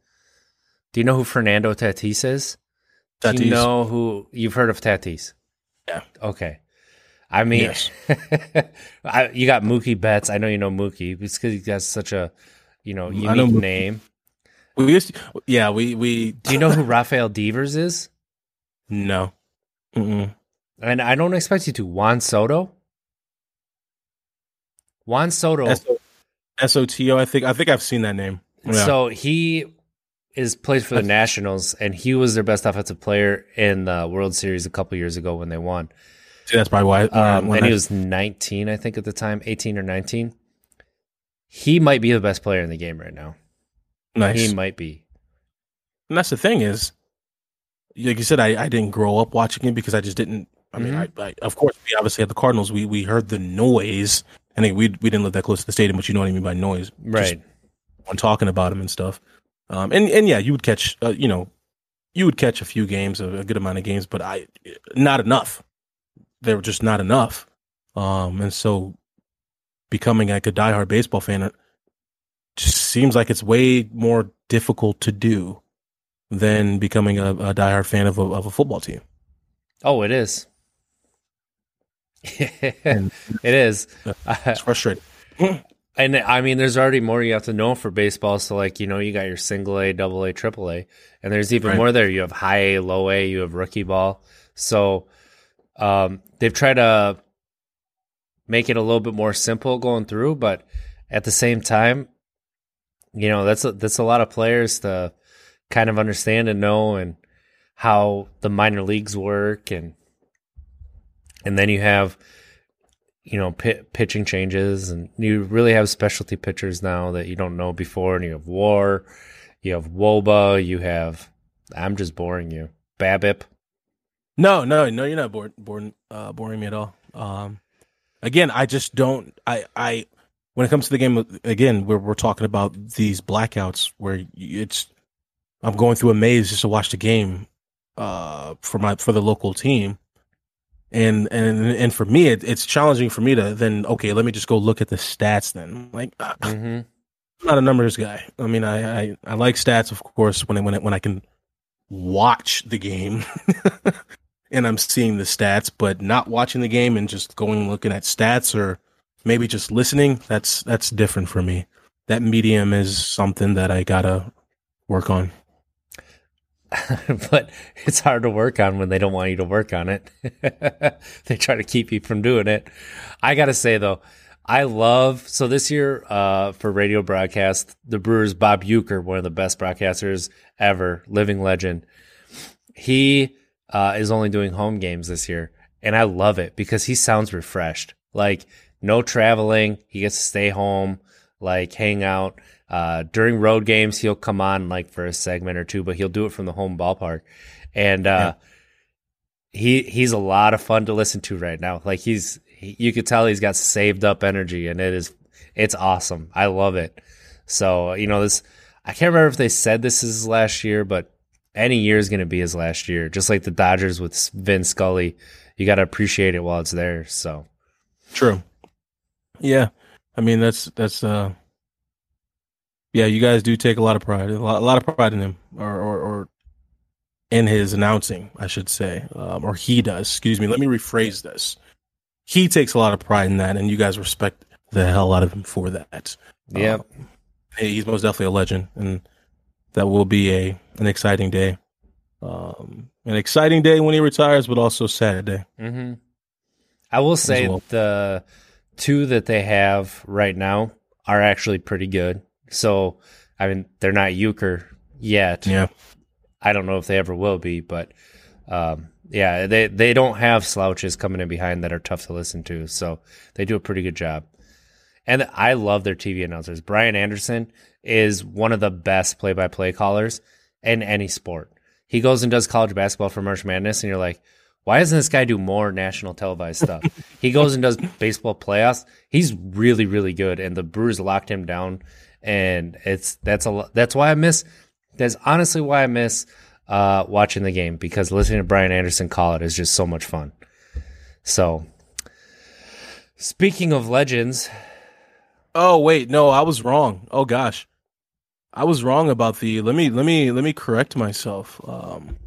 Do you know who Fernando Tatis is? Do Tatis. you know who you've heard of Tatis? Yeah. Okay. I mean, Yes. I, you got Mookie Betts. I know you know Mookie. Because he has such a, you know, unique know name. We used to- yeah, we we Do you know who Rafael Devers is? no. Mm-mm. And I don't expect you to. Juan Soto. Juan Soto. S O T O. I think I think I've seen that name. Yeah. So he is plays for the Nationals, and he was their best offensive player in the World Series a couple years ago when they won. See, that's probably why. Um, when and I- he was 19, I think, at the time, 18 or 19. He might be the best player in the game right now. nice. He might be. And that's the thing is, like you said, I, I didn't grow up watching it because I just didn't. I mean, Mm-hmm. I, I, of course, we obviously had the Cardinals. We we heard the noise. I think we we didn't live that close to the stadium, but you know what I mean by noise, Right. when talking about them and stuff. Um, and and yeah, you would catch, uh, you know, you would catch a few games, a, a good amount of games, but I not enough. They were just not enough. Um, and so becoming like a diehard baseball fan it just seems like it's way more difficult to do than becoming a, a diehard fan of a, of a football team. Oh, it is. it is. It's frustrating. And I mean, there's already more you have to know for baseball. So, like, you know, you got your single A, double A, triple A, and there's even Right. more there. You have high A, low A, you have rookie ball. So, um, they've tried to make it a little bit more simple going through, but at the same time, you know, that's a, that's a lot of players to kind of understand and know and how the minor leagues work and and then you have you know pi pitching changes and you really have specialty pitchers now that you don't know before and you have war you have wOBA you have i'm just boring you BABIP No, no, no, you're not bored, uh, boring me at all. Um, again, I just don't. I, I, when it comes to the game, again, we're we're talking about these blackouts where it's. I'm going through a maze just to watch the game, uh, for my for the local team, and and and for me, it, it's challenging for me to then okay, let me just go look at the stats. Then, like, uh, mm-hmm. I'm not a numbers guy. I mean, I, I, I like stats, of course, when I, when I, when I can watch the game and I'm seeing the stats, but not watching the game and just going looking at stats or maybe just listening. That's that's different for me. That medium is something that I gotta work on. but it's hard to work on when they don't want you to work on it. they try to keep you from doing it. I got to say though, I love so this year uh, for radio broadcast, the Brewers Bob Uecker, one of the best broadcasters ever, living legend. He uh, is only doing home games this year, and I love it because he sounds refreshed. Like no traveling, he gets to stay home, like hang out. Uh, during road games, he'll come on like for a segment or two, but he'll do it from the home ballpark. And uh, he he's a lot of fun to listen to right now. Like he's he, you could tell he's got saved up energy, and it is it's awesome. I love it. So you know this. I can't remember if they said this is his last year, but any year is going to be his last year. Just like the Dodgers with Vin Scully, you got to appreciate it while it's there. So True. Yeah, I mean that's that's uh, yeah. You guys do take a lot of pride, a lot, a lot of pride in him, or or, or in his announcing, I should say, um, or he does. Excuse me. Let me rephrase this. He takes a lot of pride in that, and you guys respect the hell out of him for that. yeah, Um, hey, he's most definitely a legend, and that will be a an exciting day. Um, an exciting day when he retires, but also a sad day. hmm I will say well. the two that they have right now are actually pretty good. So I mean, they're not Uecker yet. Yeah. I don't know if they ever will be, but um, yeah, they they don't have slouches coming in behind that are tough to listen to. So they do a pretty good job. And I love their TV announcers. Brian Anderson is one of the best play-by-play callers in any sport. He goes and does college basketball for March Madness, and you're like, why doesn't this guy do more national televised stuff? he goes and does baseball playoffs. He's really, really good, and the Brewers locked him down. And it's that's a that's why I miss. That's honestly why I miss uh, watching the game because listening to Brian Anderson call it is just so much fun. So, speaking of legends, Oh wait, no, I was wrong. Oh gosh, I was wrong about the. Let me let me let me correct myself. Um,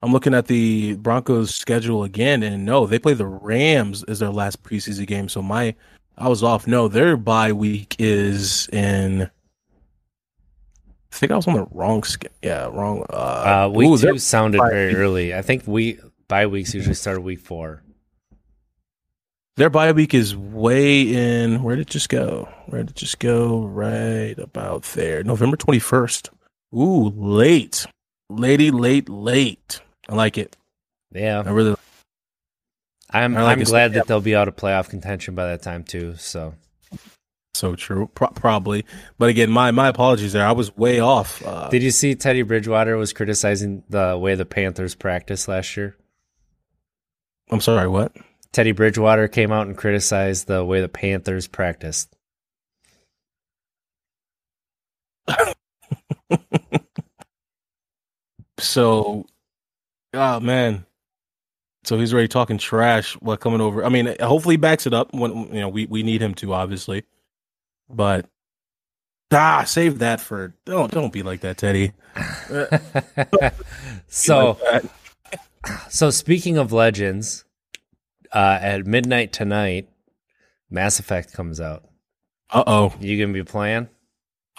I'm looking at the Broncos schedule again, and no, they play the Rams as their last preseason game. So my, I was off. No, their bye week is in. I think I was on the wrong. Yeah, wrong. Uh, uh, week ooh, two sounded very week- early. I think we bye weeks usually start week four. Their bye week is way in. Where did it just go? Where did it just go? Right about there. November 21st. Ooh, late. Lady, late, late. I like it. Yeah, I really I'm like I'm glad that they'll be out of playoff contention by that time too. So so true. Pro- probably. But again, my my apologies there. I was way off. Uh, Did you see Teddy Bridgewater was criticizing the way the Panthers practiced last year? I'm sorry, what? Teddy Bridgewater came out and criticized the way the Panthers practiced. So, oh man. So he's already talking trash while coming over. I mean, hopefully he backs it up when you know we we need him to, obviously. But ah, save that for don't don't be like that, Teddy. so so speaking of legends, uh, at midnight tonight, Mass Effect comes out. Uh oh. You gonna be playing?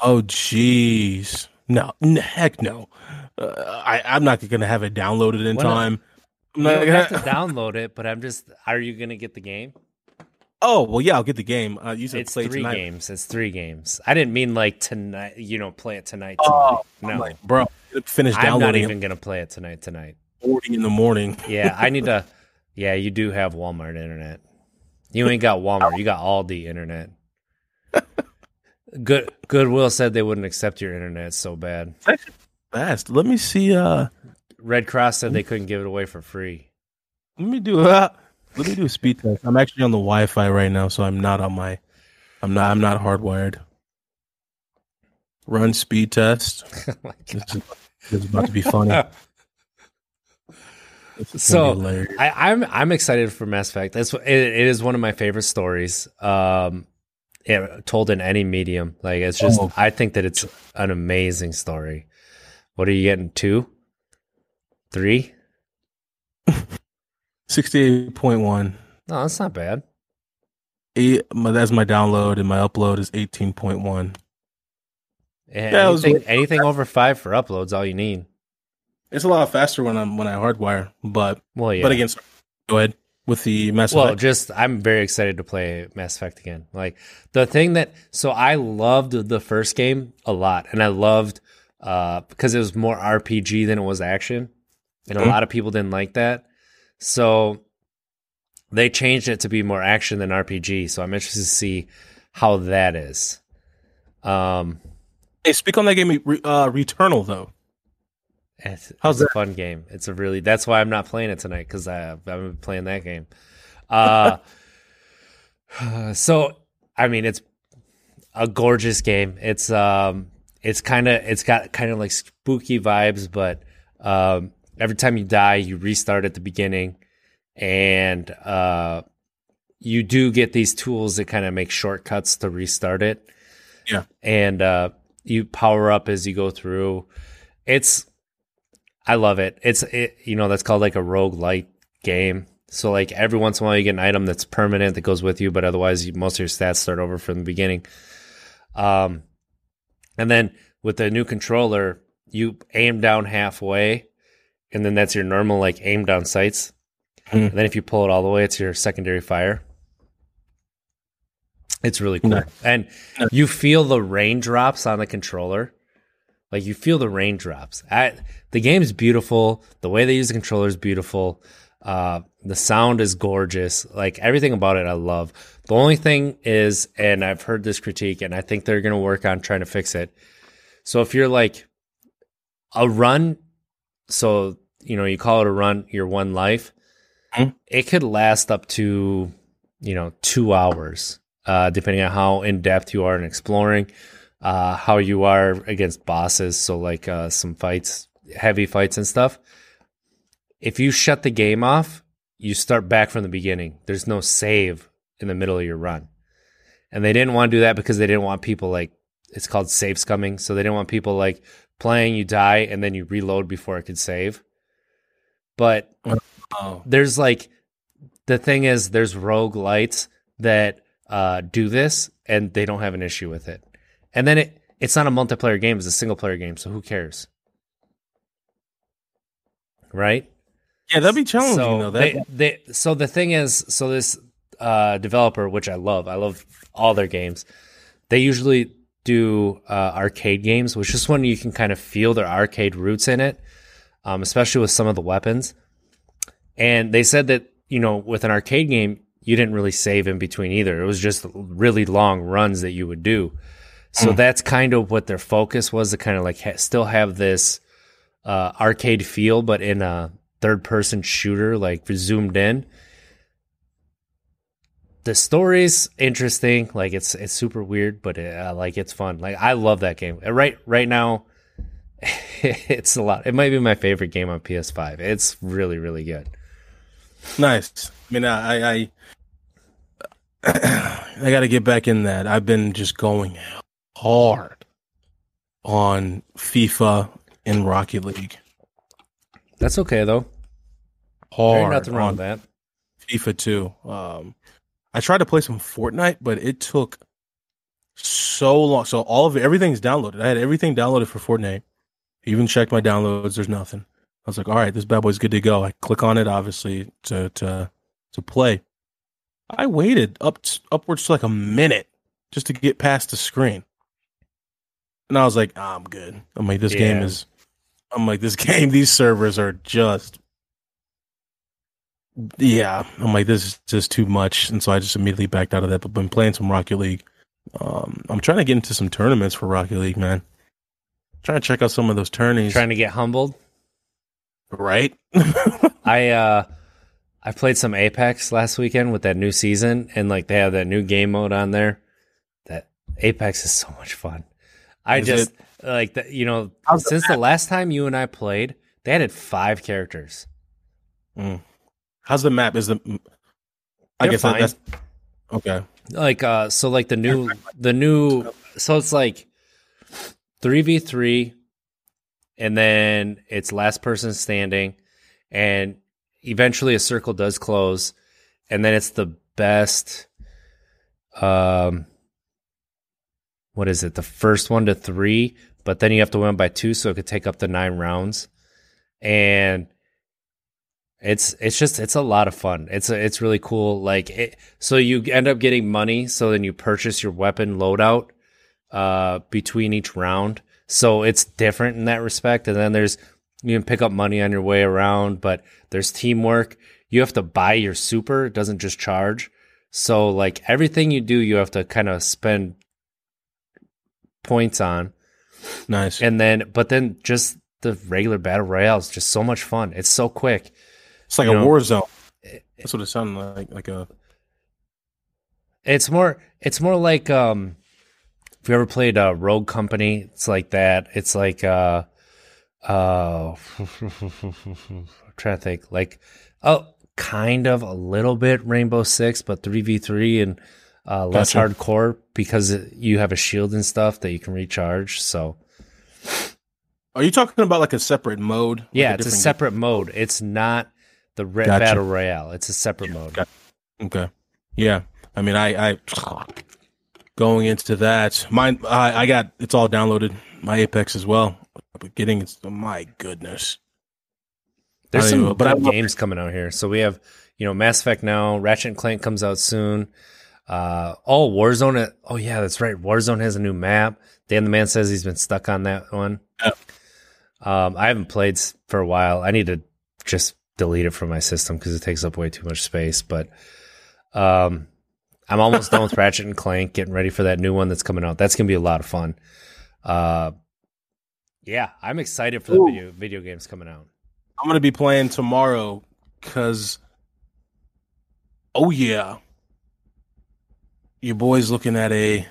Oh jeez. No, n- heck no. Uh, I I'm not gonna have it downloaded in Why time. I'm You don't have to download it, but I'm just. Are you gonna get the game? oh well, yeah, I'll get the game. Uh, you said It's play three tonight. games. It's three games. I didn't mean like tonight. You know, play it tonight. Oh, tonight. I'm no, like, bro, finish I'm not even it gonna play it tonight. Tonight. forty in the morning. Yeah, I need to. Yeah, you do have Walmart internet. You ain't got Walmart. You got Aldi internet. Good Goodwill said they wouldn't accept your internet so bad. Fast. Let me see. Uh, Red Cross said they couldn't give it away for free. let me do. Uh, let me do a speed test. I'm actually on the Wi-Fi right now, so I'm not on my. I'm not. I'm not hardwired. Run speed test. Oh. This is, this is about to be funny. So, gonna be hilarious. I, I'm I'm excited for Mass Effect. That's it, it is one of my favorite stories. Um, yeah, told in any medium. Like it's just Oh. I think that it's an amazing story. What are you getting? Two, three? sixty-eight point one. No, that's not bad. Eight, my, that's my download, and my upload is eighteen point one. Yeah, it was anything, way- anything over five for uploads, all you need. It's a lot faster when I'm when I hardwire, but Well, yeah. but again, sorry. go ahead with the Mass well, Effect. just I'm very excited to play Mass Effect again. Like the thing that so I loved the first game a lot, and I loved uh because it was more RPG than it was action, and a Mhm. lot of people didn't like that. So they changed it to be more action than RPG. So I'm interested to see how that is. Um, Hey, speak on that game, uh, Returnal though. It's, How's it's that? a fun game. It's a really that's why I'm not playing it tonight because I I've been playing that game. Uh, so I mean it's a gorgeous game. It's um it's kind of it's got kind of like spooky vibes, but um every time you die you restart at the beginning, and uh you do get these tools that kind of make shortcuts to restart it. Yeah. and uh you power up as you go through. It's I love it. It's it, you know that's called like a roguelite game. So like every once in a while you get an item that's permanent that goes with you, but otherwise you, most of your stats start over from the beginning. Um, and then with the new controller, you aim down halfway, and then that's your normal like aim down sights. Hmm. And then if you pull it all the way, it's your secondary fire. It's really cool. Nice. And you feel the raindrops on the controller. Like you feel the raindrops. I, the game's beautiful. The way they use the controller is beautiful. Uh, the sound is gorgeous. Like everything about it, I love. The only thing is, and I've heard this critique, and I think they're going to work on trying to fix it. So if you're like a run, so you know you call it a run, your one life, Mhm. it could last up to you know two hours, uh, depending on how in depth you are in exploring, uh, how you are against bosses. So like uh, some fights, heavy fights and stuff. If you shut the game off, you start back from the beginning. There's no save in the middle of your run. And they didn't want to do that because they didn't want people like it's called save scumming. So they didn't want people like playing, you die, and then you reload before it could save. But Oh, there's like the thing is there's roguelites that uh, do this and they don't have an issue with it. And then it it's not a multiplayer game, it's a single player game, so who cares? Right? yeah, that'd be challenging so though. That, they, they so the thing is so this uh developer which i love i love all their games they usually do uh, arcade games which is when you can kind of feel their arcade roots in it um, especially with some of the weapons. And they said that you know with an arcade game you didn't really save in between either. It was just really long runs that you would do. So that's kind of what their focus was to kind of like ha- still have this uh, arcade feel, but in a third person shooter, like zoomed in. The story's interesting. Like it's it's super weird, but it, uh, like it's fun. Like I love that game. Uh, Right right now, it's a lot. It might be my favorite game on PS5. It's really really good. Nice. I mean, I I I got to get back in that. I've been just going hard on FIFA and Rocket League. That's okay though. Hard ain't nothing wrong on with that. FIFA too. Um, I tried to play some Fortnite, but it took so long. So all of it, everything's downloaded. I had everything downloaded for Fortnite. Even checked my downloads. There's nothing. I was like, all right, this bad boy's good to go. I click on it, obviously, to to to play. I waited up t- upwards to like a minute just to get past the screen, and I was like, ah, I'm good. I'm like, this game is. I'm like, this game. These servers are just yeah, I'm like, this is just too much, and so I just immediately backed out of that. But been playing some Rocket League. Um, I'm trying to get into some tournaments for Rocket League, man. trying to check out some of those tourneys, Trying to get humbled. right? I uh I played some Apex last weekend with that new season and like they have that new game mode on there. That Apex is so much fun. I Is just like that you know How's the since the last time you and I played, they added 5 characters. Mm. How's the map? Is the I They're guess fine. that's okay. Like uh so like the new the new so it's like 3v3 and then it's last person standing and eventually a circle does close and then it's the best um what is it the first one to 3 but then you have to win by 2 so it could take up to 9 rounds and it's it's just it's a lot of fun. It's a, it's really cool. Like it, so you end up getting money. So then you purchase your weapon loadout uh, between each round. So it's different in that respect. And then there's you can pick up money on your way around, but there's teamwork. You have to buy your super. It doesn't just charge. So like everything you do, you have to kind of spend points on. Nice. And then, but then just the regular battle royale is just so much fun. It's so quick. It's like you a know, Warzone. That's what it sounded like. Like a It's more it's more like um if you ever played uh Rogue Company, it's like that. It's like uh uh I'm trying to think like oh kind of a little bit Rainbow Six, but three v three and uh less Gotcha. hardcore because you have a shield and stuff that you can recharge. So Are you talking about like a separate mode? Like yeah, it's a separate mode. It's not the re- Gotcha. battle royale. It's a separate mode. Got- Okay. Yeah. I mean, I, I going into that. Mine, I, I got it's all downloaded. My Apex as well. But getting it's my goodness. There's some know, but I games coming out here. So we have, you know, Mass Effect now. Ratchet and Clank comes out soon. Uh, oh, Warzone. Oh, yeah, that's right. Warzone has a new map. Dan the Man says he's been stuck on that one. Yeah. Um, I haven't played for a while. I need to just delete it from my system because it takes up way too much space. But um, I'm almost done with Ratchet and Clank, getting ready for that new one that's coming out. That's gonna be a lot of fun. Uh, yeah, I'm excited for the video video games coming out. I'm gonna be playing tomorrow because, oh yeah, your boy's looking at a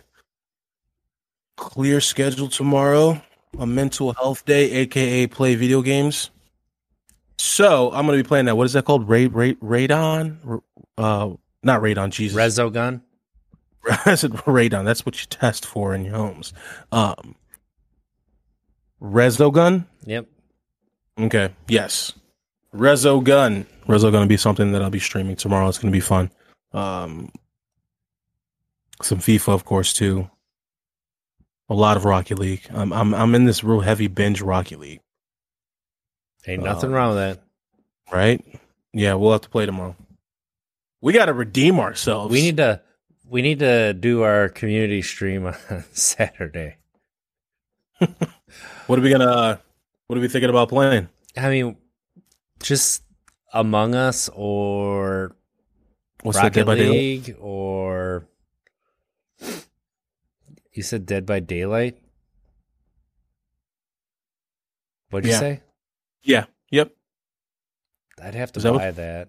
clear schedule tomorrow, a mental health day, aka play video games. So I'm gonna be playing that. What is that called? Raid, Raidon? Uh, not Raidon. Jesus, Resogun. I said radon. That's what you test for in your homes. Um, Resogun. Yep. Okay. Yes. Resogun. Rezo going to be something that I'll be streaming tomorrow. It's going to be fun. Um, some FIFA, of course, too. A lot of Rocket League. I'm I'm I'm in this real heavy binge Rocket League. Ain't nothing Um, wrong with that. Right? Yeah, we'll have to play tomorrow. We got to redeem ourselves. We need to we need to do our community stream on Saturday. What are we gonna? What are we thinking about playing? I mean, just Among Us or What's Rocket by Daylight? League or you said Dead by Daylight. What'd you Yeah. say? Yeah. Yep. I'd have to that what- buy that.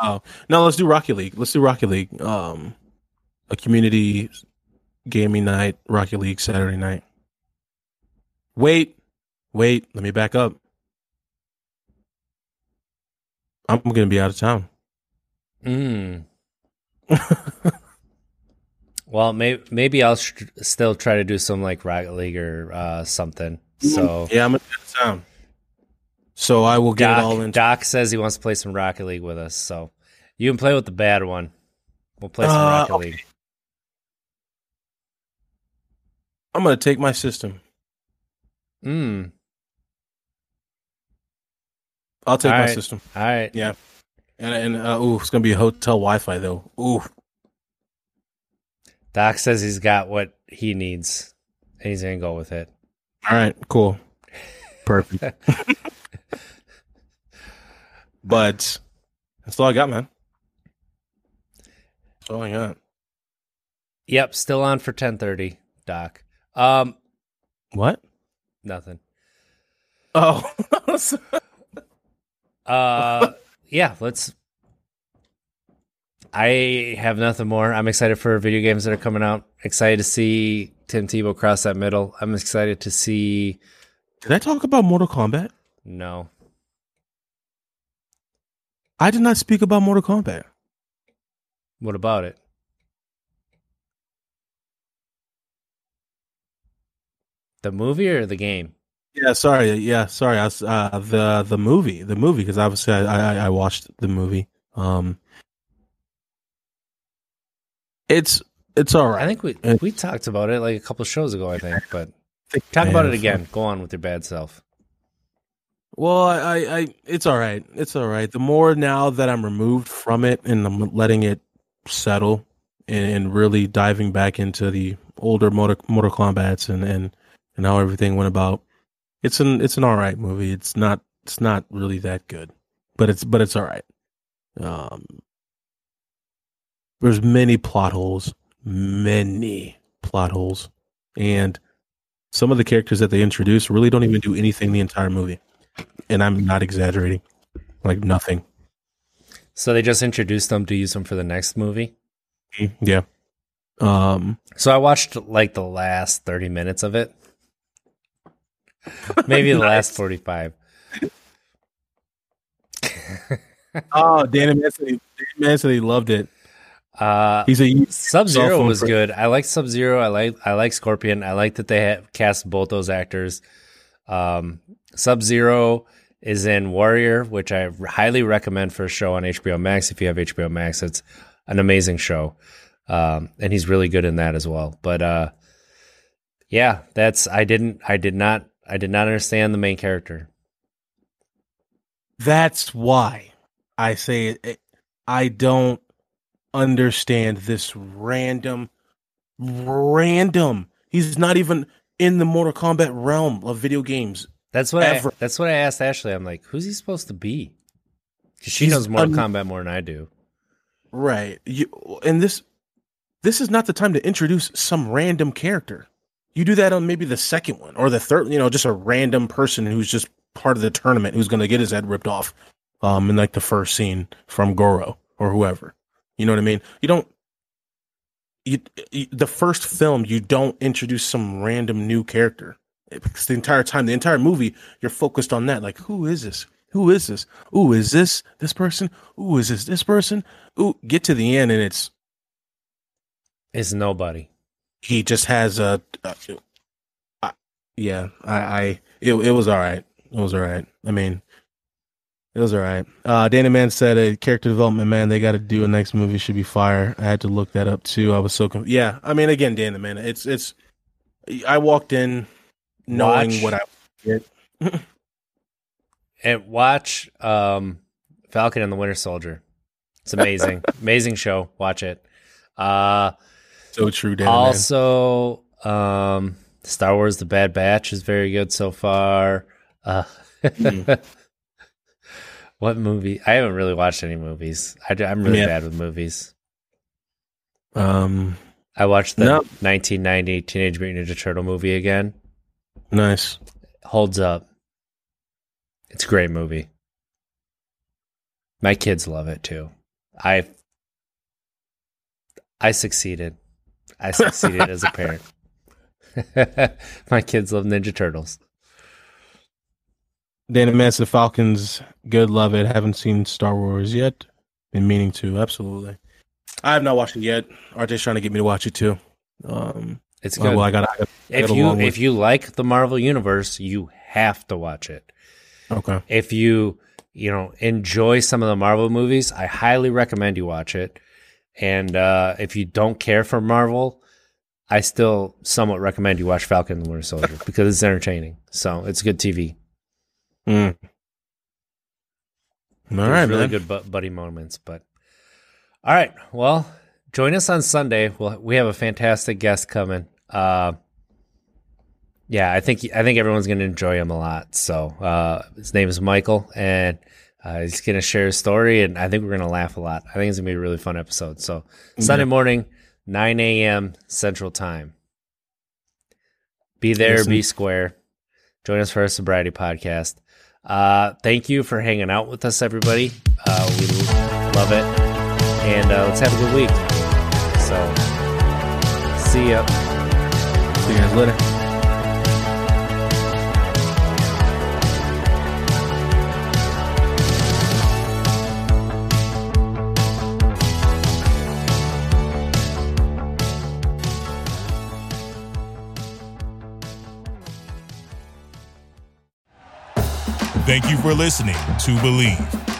Oh no, let's do Rocky League. Let's do Rocky League. Um, a community gaming night, Rocky League Saturday night. Wait, wait. Let me back up. I'm gonna be out of town. Mm. Well, may- maybe I'll sh- still try to do some like Rocket League or uh, something. So yeah, I'm gonna be out of town. So I will get it all Doc, in. Doc says he wants to play some Rocket League with us. So you can play with the bad one. We'll play some Uh, Rocket okay. League. I'm gonna take my system. Mm. I'll take All my right. system. All right. Yeah, and and uh, ooh, it's gonna be hotel Wi-Fi though. Ooh, Doc says he's got what he needs, and he's gonna go with it. all right, cool, perfect. but that's all I got, man. That's all I got. Yep, still on for ten thirty, Doc. Um, What? nothing. Oh, Uh, yeah, let's. I have nothing more. I'm excited for video games that are coming out. Excited to see Tim Tebow cross that middle. I'm excited to see. did I talk about Mortal Kombat? No, I did not speak about Mortal Kombat. what about it? The movie or the game? Yeah, sorry. Yeah, sorry. I was, uh, the the movie, the movie, because obviously I, I I watched the movie. Um, it's it's all right. I think we Uh, we talked about it like a couple shows ago. I think, but talk about it again. Go on with your bad self. Well, I, I, it's all right. It's all right. The more now that I'm removed from it and I'm letting it settle and, and really diving back into the older Mortal, Mortal Kombat's and, and, and how everything went about, it's an, it's an all right movie. It's not, it's not really that good, but it's, but it's all right. Um, there's many plot holes, many plot holes, and some of the characters that they introduce really don't even do anything the entire movie and I'm not exaggerating. Like nothing. So they just introduced them to use them for the next movie. Yeah. Um. So I watched like the last 30 minutes of it. Maybe the last 45. Oh, Danny Manson. Danny Manson. He loved it. Uh He's a Sub Zero was for- good. I like Sub Zero. I like I like Scorpion. I like that they have cast both those actors. Um, Sub Zero is in Warrior, which I highly recommend for a show on HBO Max. If you have HBO Max, it's an amazing show, um, and he's really good in that as well. But uh, yeah, that's I didn't I did not I did not understand the main character. That's why I say it, I don't understand this random, random. He's not even in the Mortal Kombat realm of video games. That's what Ever. I, that's what I asked Ashley. I'm like, who's he supposed to be? 'Cause she knows Mortal un- Kombat more than I do. Right. You and this this is not the time to introduce some random character. You do that on maybe the second one or the third, you know, just a random person who's just part of the tournament who's going to get his head ripped off um in like the first scene from Goro or whoever. You know what I mean? You don't you, you the first film you don't introduce some random new character. Because the entire time, the entire movie, you're focused on that. Like, who is this? Who is this? Ooh, is this this person? Ooh, is this this person? Ooh, get to the end and it's It's nobody. he just has a. yeah. I, I it it was all right. It was all right. I mean, it was all right. Uh, Danny Man said a character development man they got to do a next movie should be fire. I had to look that up too. I was so conf- yeah. I mean, again, Danny Man, it's it's. I walked in knowing Watch. what I. And watch um, Falcon and the Winter Soldier. It's amazing, amazing show. Watch it. Uh, So true, Man. also, um, Star Wars: The Bad Batch is very good so far. Uh, Hmm. what movie? I haven't really watched any movies. I, am really Yeah. bad with movies. Um, I watched the No. 1990 Teenage Mutant Ninja Turtle movie again. Nice. Holds up. It's a great movie. My kids love it too. I I succeeded. I succeeded as a parent. My kids love Ninja Turtles. Danny Man said Falcons. Good, love it. Haven't seen Star Wars yet. Been meaning to. Absolutely. I have not watched it yet. RJ's trying to get me to watch it too. Um, It's oh, good. well, I got. if you if you like the Marvel universe, you have to watch it. Okay. If you you know enjoy some of the Marvel movies, I highly recommend you watch it. And uh, if you don't care for Marvel, I still somewhat recommend you watch Falcon and the Winter Soldier because it's entertaining. So it's good TV. Mm. All There's right, really man. good bu- buddy moments. But all right, well, join us on Sunday. We'll, we have a fantastic guest coming. Uh, yeah, I think I think everyone's going to enjoy him a lot. So uh, his name is Michael, and uh, he's going to share his story, and I think we're going to laugh a lot. I think it's going to be a really fun episode. So Sunday morning, nine a.m. Central Time. Be there, Listen. be square. Join us for our sobriety podcast. Uh, thank you for hanging out with us, everybody. Uh, we love it, and uh, let's have a good week. So, see ya. See you guys later. Thank you for listening to Bleav.